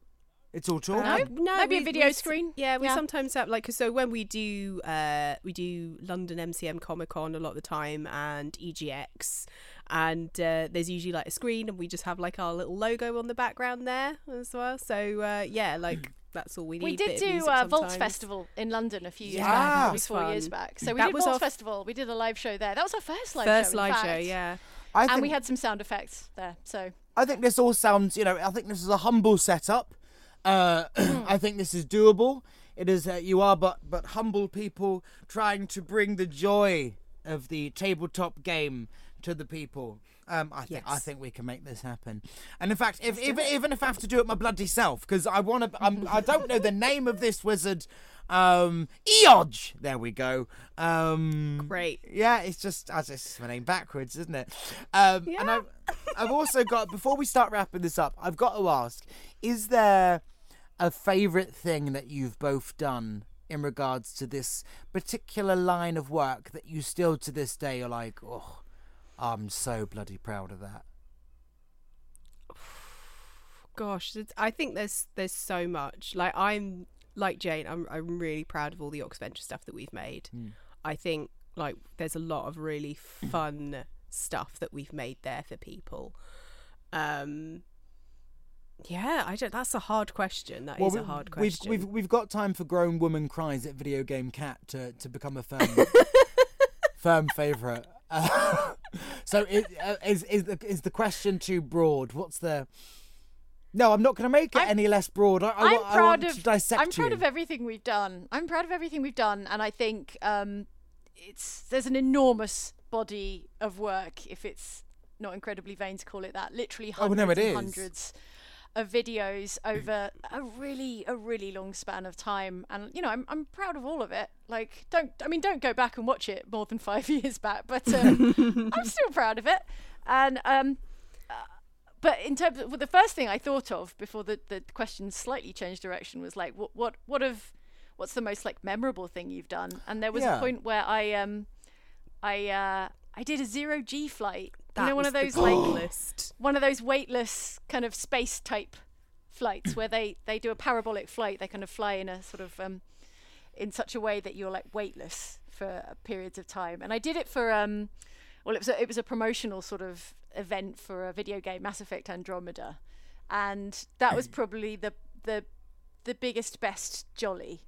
it's all talking. Uh, no, Maybe a video we screen. Yeah, we Yeah. sometimes have like so when we do uh we do London MCM Comic Con a lot of the time and EGX and uh, there's usually like a screen and we just have like our little logo on the background there as well. So uh, yeah, like that's all we need. We did do music uh, Vaults sometimes. Festival in London a few years Yeah, back, that probably was four years back. So we That did was Vaults our f- Festival. We did a live show there. That was our first live First show. in live show, yeah. I And think, we had some sound effects there. So I think this all sounds, you know, I think this is a humble setup. Uh, I think this is doable. It is, uh, you are but but humble people trying to bring the joy of the tabletop game to the people. Um, I think I think we can make this happen. And in fact, if even even if I have to do it my bloody self, because I want to, I'm, don't know the name of this wizard. Um, Eoj. There we go. Um, Great. yeah, it's just I just my name backwards, isn't it? Um, And I've, I've also got before we start wrapping this up, I've got to ask: Is there a favourite thing that you've both done in regards to this particular line of work that you still to this day are like, oh, I'm so bloody proud of that. Gosh, I think there's there's so much. Like I'm like Jane, I'm I'm really proud of all the Oxventure stuff that we've made. I think like there's a lot of really fun stuff that we've made there for people. Um yeah, I don't that's a hard question. That is we- a hard we've, question. We've we've got time for grown woman cries at video game cat to, to become a firm firm favourite. Uh, so is, uh, is is the is the question too broad? What's the no, I'm not going to make it I'm- any less broad. I, I, I'm wa- I proud want of to dissect I'm proud you. of everything we've done. I'm proud of everything we've done, and I think um, it's there's an enormous body of work. If it's not incredibly vain to call it that, literally Oh, hundreds no, it and is. hundreds of videos over a really a really long span of time and you know I'm, I'm proud of all of it like don't i mean don't go back and watch it more than five years back but um, i'm still proud of it and um but in terms of well, the first thing I thought of before the, the question slightly changed direction was like what what what of what's the most like memorable thing you've done? And there was Yeah. a point where I um I uh I did a zero G flight. That you know one of those like one of those weightless kind of space type flights where they they do a parabolic flight. They kind of fly in a sort of um in such a way that you're like weightless for periods of time. And I did it for um well, it was a, it was a promotional sort of event for a video game, Mass Effect Andromeda, and that was probably the the the biggest, best jolly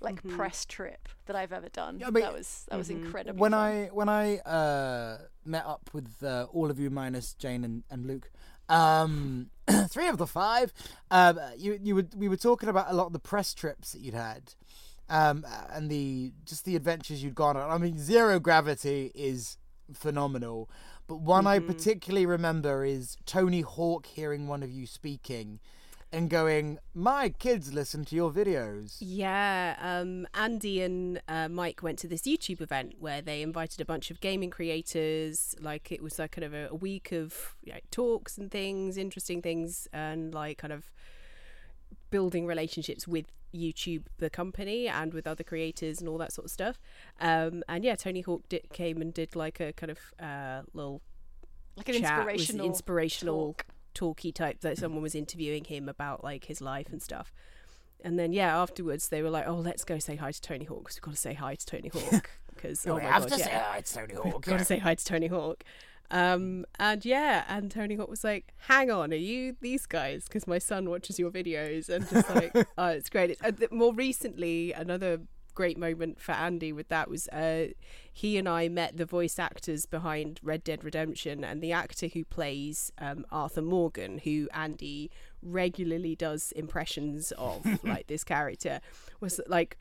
like press trip that I've ever done. Mean- that was that was incredible. when I when I uh, met up with uh, all of you minus Jane and, and Luke, um, three of the five, um, you you were we were talking about a lot of the press trips that you'd had, um, and the just the adventures you'd gone on. I mean, Zero Gravity is phenomenal, but one I particularly remember is Tony Hawk hearing one of you speaking. And going, my kids listen to your videos. Yeah, um, Andy and uh, Mike went to this YouTube event where they invited a bunch of gaming creators. Like it was like kind of a, a week of like, talks and things, interesting things, and like kind of building relationships with YouTube, the company, and with other creators and all that sort of stuff. Um, and yeah, Tony Hawk did, came and did like a kind of uh, little like an chat. It was inspirational inspirational talk. Talky type that someone was interviewing him about like his life and stuff. And then yeah, afterwards they were like, "Oh, let's go say hi to Tony Hawk because we've got to say hi to Tony Hawk because oh we my have god, to yeah, say hi to Tony Hawk. We've got to say hi to Tony Hawk." Um, and yeah, and Tony Hawk was like, "Hang on, are you these guys? Because my son watches your videos and just like, oh, it's great." It's, uh, th- more recently, another great moment for Andy with that was uh, he and I met the voice actors behind Red Dead Redemption, and the actor who plays um, Arthur Morgan, who Andy regularly does impressions of, like this character, was like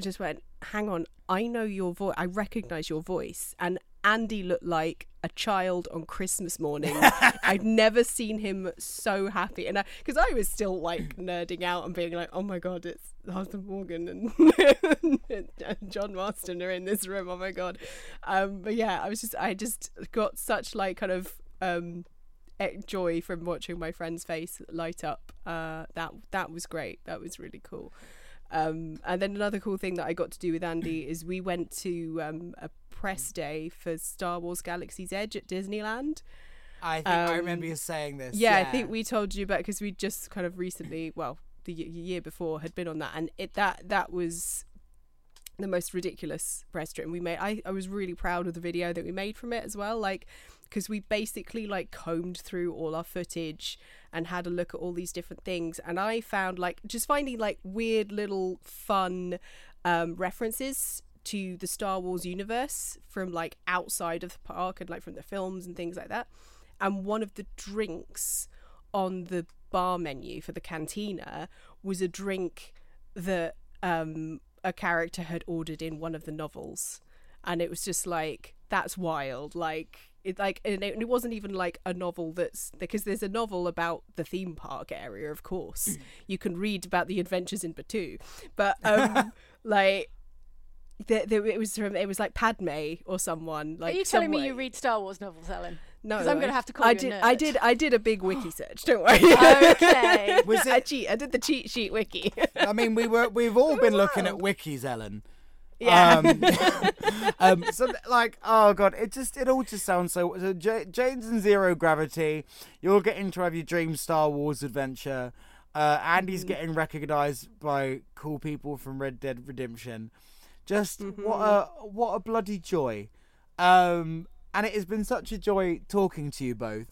just went, hang on, I know your voice. I recognize your voice. And Andy looked like a child on Christmas morning. I'd never seen him so happy. And because I, was still like nerding out and being like, oh my God, it's Arthur Morgan and, and John Marston are in this room. Oh my God. Um, but yeah, I was just, I just got such like kind of, um, joy from watching my friend's face light up. Uh, that that was great. That was really cool. Um, and then another cool thing that I got to do with Andy is we went to um, a press day for Star Wars Galaxy's Edge at Disneyland. I think I Um, remember you saying this. Yeah, I think we told you about because we just kind of recently, well, the year before had been on that, and it that that was the most ridiculous press trip. We made. I I was really proud of the video that we made from it as well, like because we basically like combed through all our footage and had a look at all these different things, and I found like just finding like weird little fun um, references to the Star Wars universe from like outside of the park and like from the films and things like that. And one of the drinks on the bar menu for the cantina was a drink that um, a character had ordered in one of the novels, and it was just like that's wild. Like it like and it, wasn't even like a novel that's because there's a novel about the theme park area. Of course, you can read about the adventures in Batuu, but um, like. The, the, it was from it was like Padme or someone like Are you telling me you read Star Wars novels, Ellen? no 'Cause I'm gonna have to call I you a did nerd. I did I did a big wiki search don't worry Okay. Was I cheat I did the cheat sheet wiki I mean, we were we've all been looking at wikis, Ellen. yeah Um, um, so like, oh god, it just it all just sounds so. so J- Jane's in zero gravity. You're getting to have your dream Star Wars adventure. Uh, Andy's getting recognised by cool people from Red Dead Redemption. Just what a what a bloody joy. Um, and it has been such a joy talking to you both.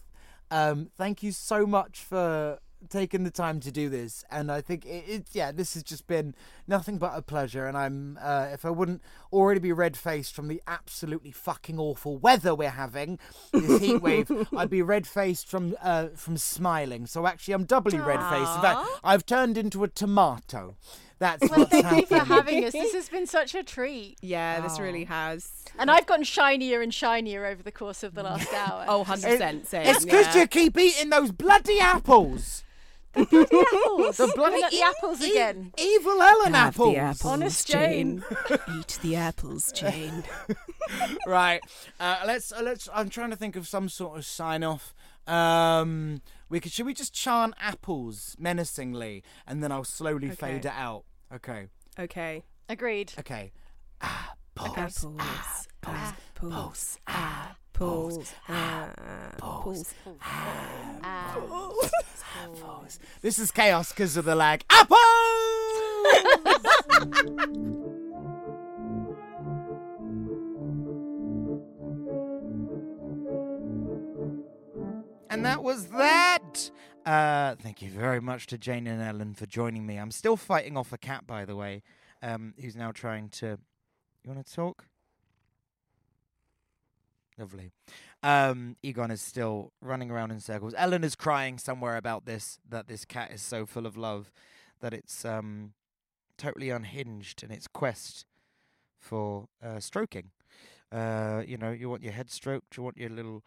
Um, thank you so much for taking the time to do this. And I think it, it yeah, this has just been nothing but a pleasure. And I'm uh, if I wouldn't already be red faced from the absolutely fucking awful weather we're having, this heat wave, I'd be red faced from uh, from smiling. So actually, I'm doubly red faced. In fact, I've turned into a tomato. That's Well, what's thank you for having us. This has been such a treat. yeah this really has And I've gotten shinier and shinier over the course of the last hour. oh 100% same It's because yeah. you keep eating those bloody apples. apples. The bloody Looking at the e- apples e- again. Evil Ellen Have apples. the apples Honest Jane eat the apples Jane right. Uh, let's uh, let's. I'm trying to think of some sort of sign off. Um, we could. Should we just chant apples menacingly, and then I'll slowly fade it out. Okay. okay Agreed. Okay. apples apples apples apples Apples. This is chaos because of the lag. Apples. And that was that. Uh, thank you very much to Jane and Ellen for joining me. I'm still fighting off a cat, by the way, um, who's now trying to. You want to talk? Lovely. Um, Egon is still running around in circles. Ellen is crying somewhere about this that this cat is so full of love that it's um, totally unhinged in its quest for uh, stroking. Uh, you know, you want your head stroked, you want your little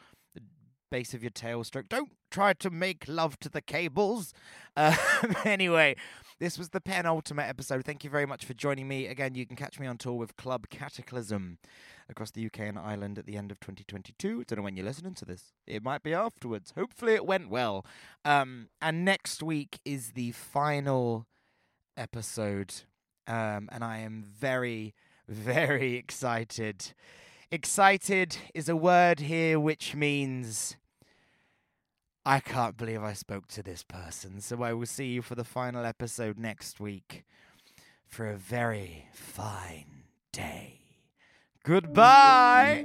base of your tail stroked. Don't try to make love to the cables. Uh, anyway, this was the penultimate episode. Thank you very much for joining me. Again, you can catch me on tour with Club Cataclysm across the UK and Ireland at the end of 2022. I Don't know when you're listening to this. It might be afterwards. Hopefully, it went well. Um, and next week is the final episode. Um, and I am very, very excited. Excited is a word here which means I can't believe I spoke to this person. So I will see you for the final episode next week for a very fine day. Goodbye.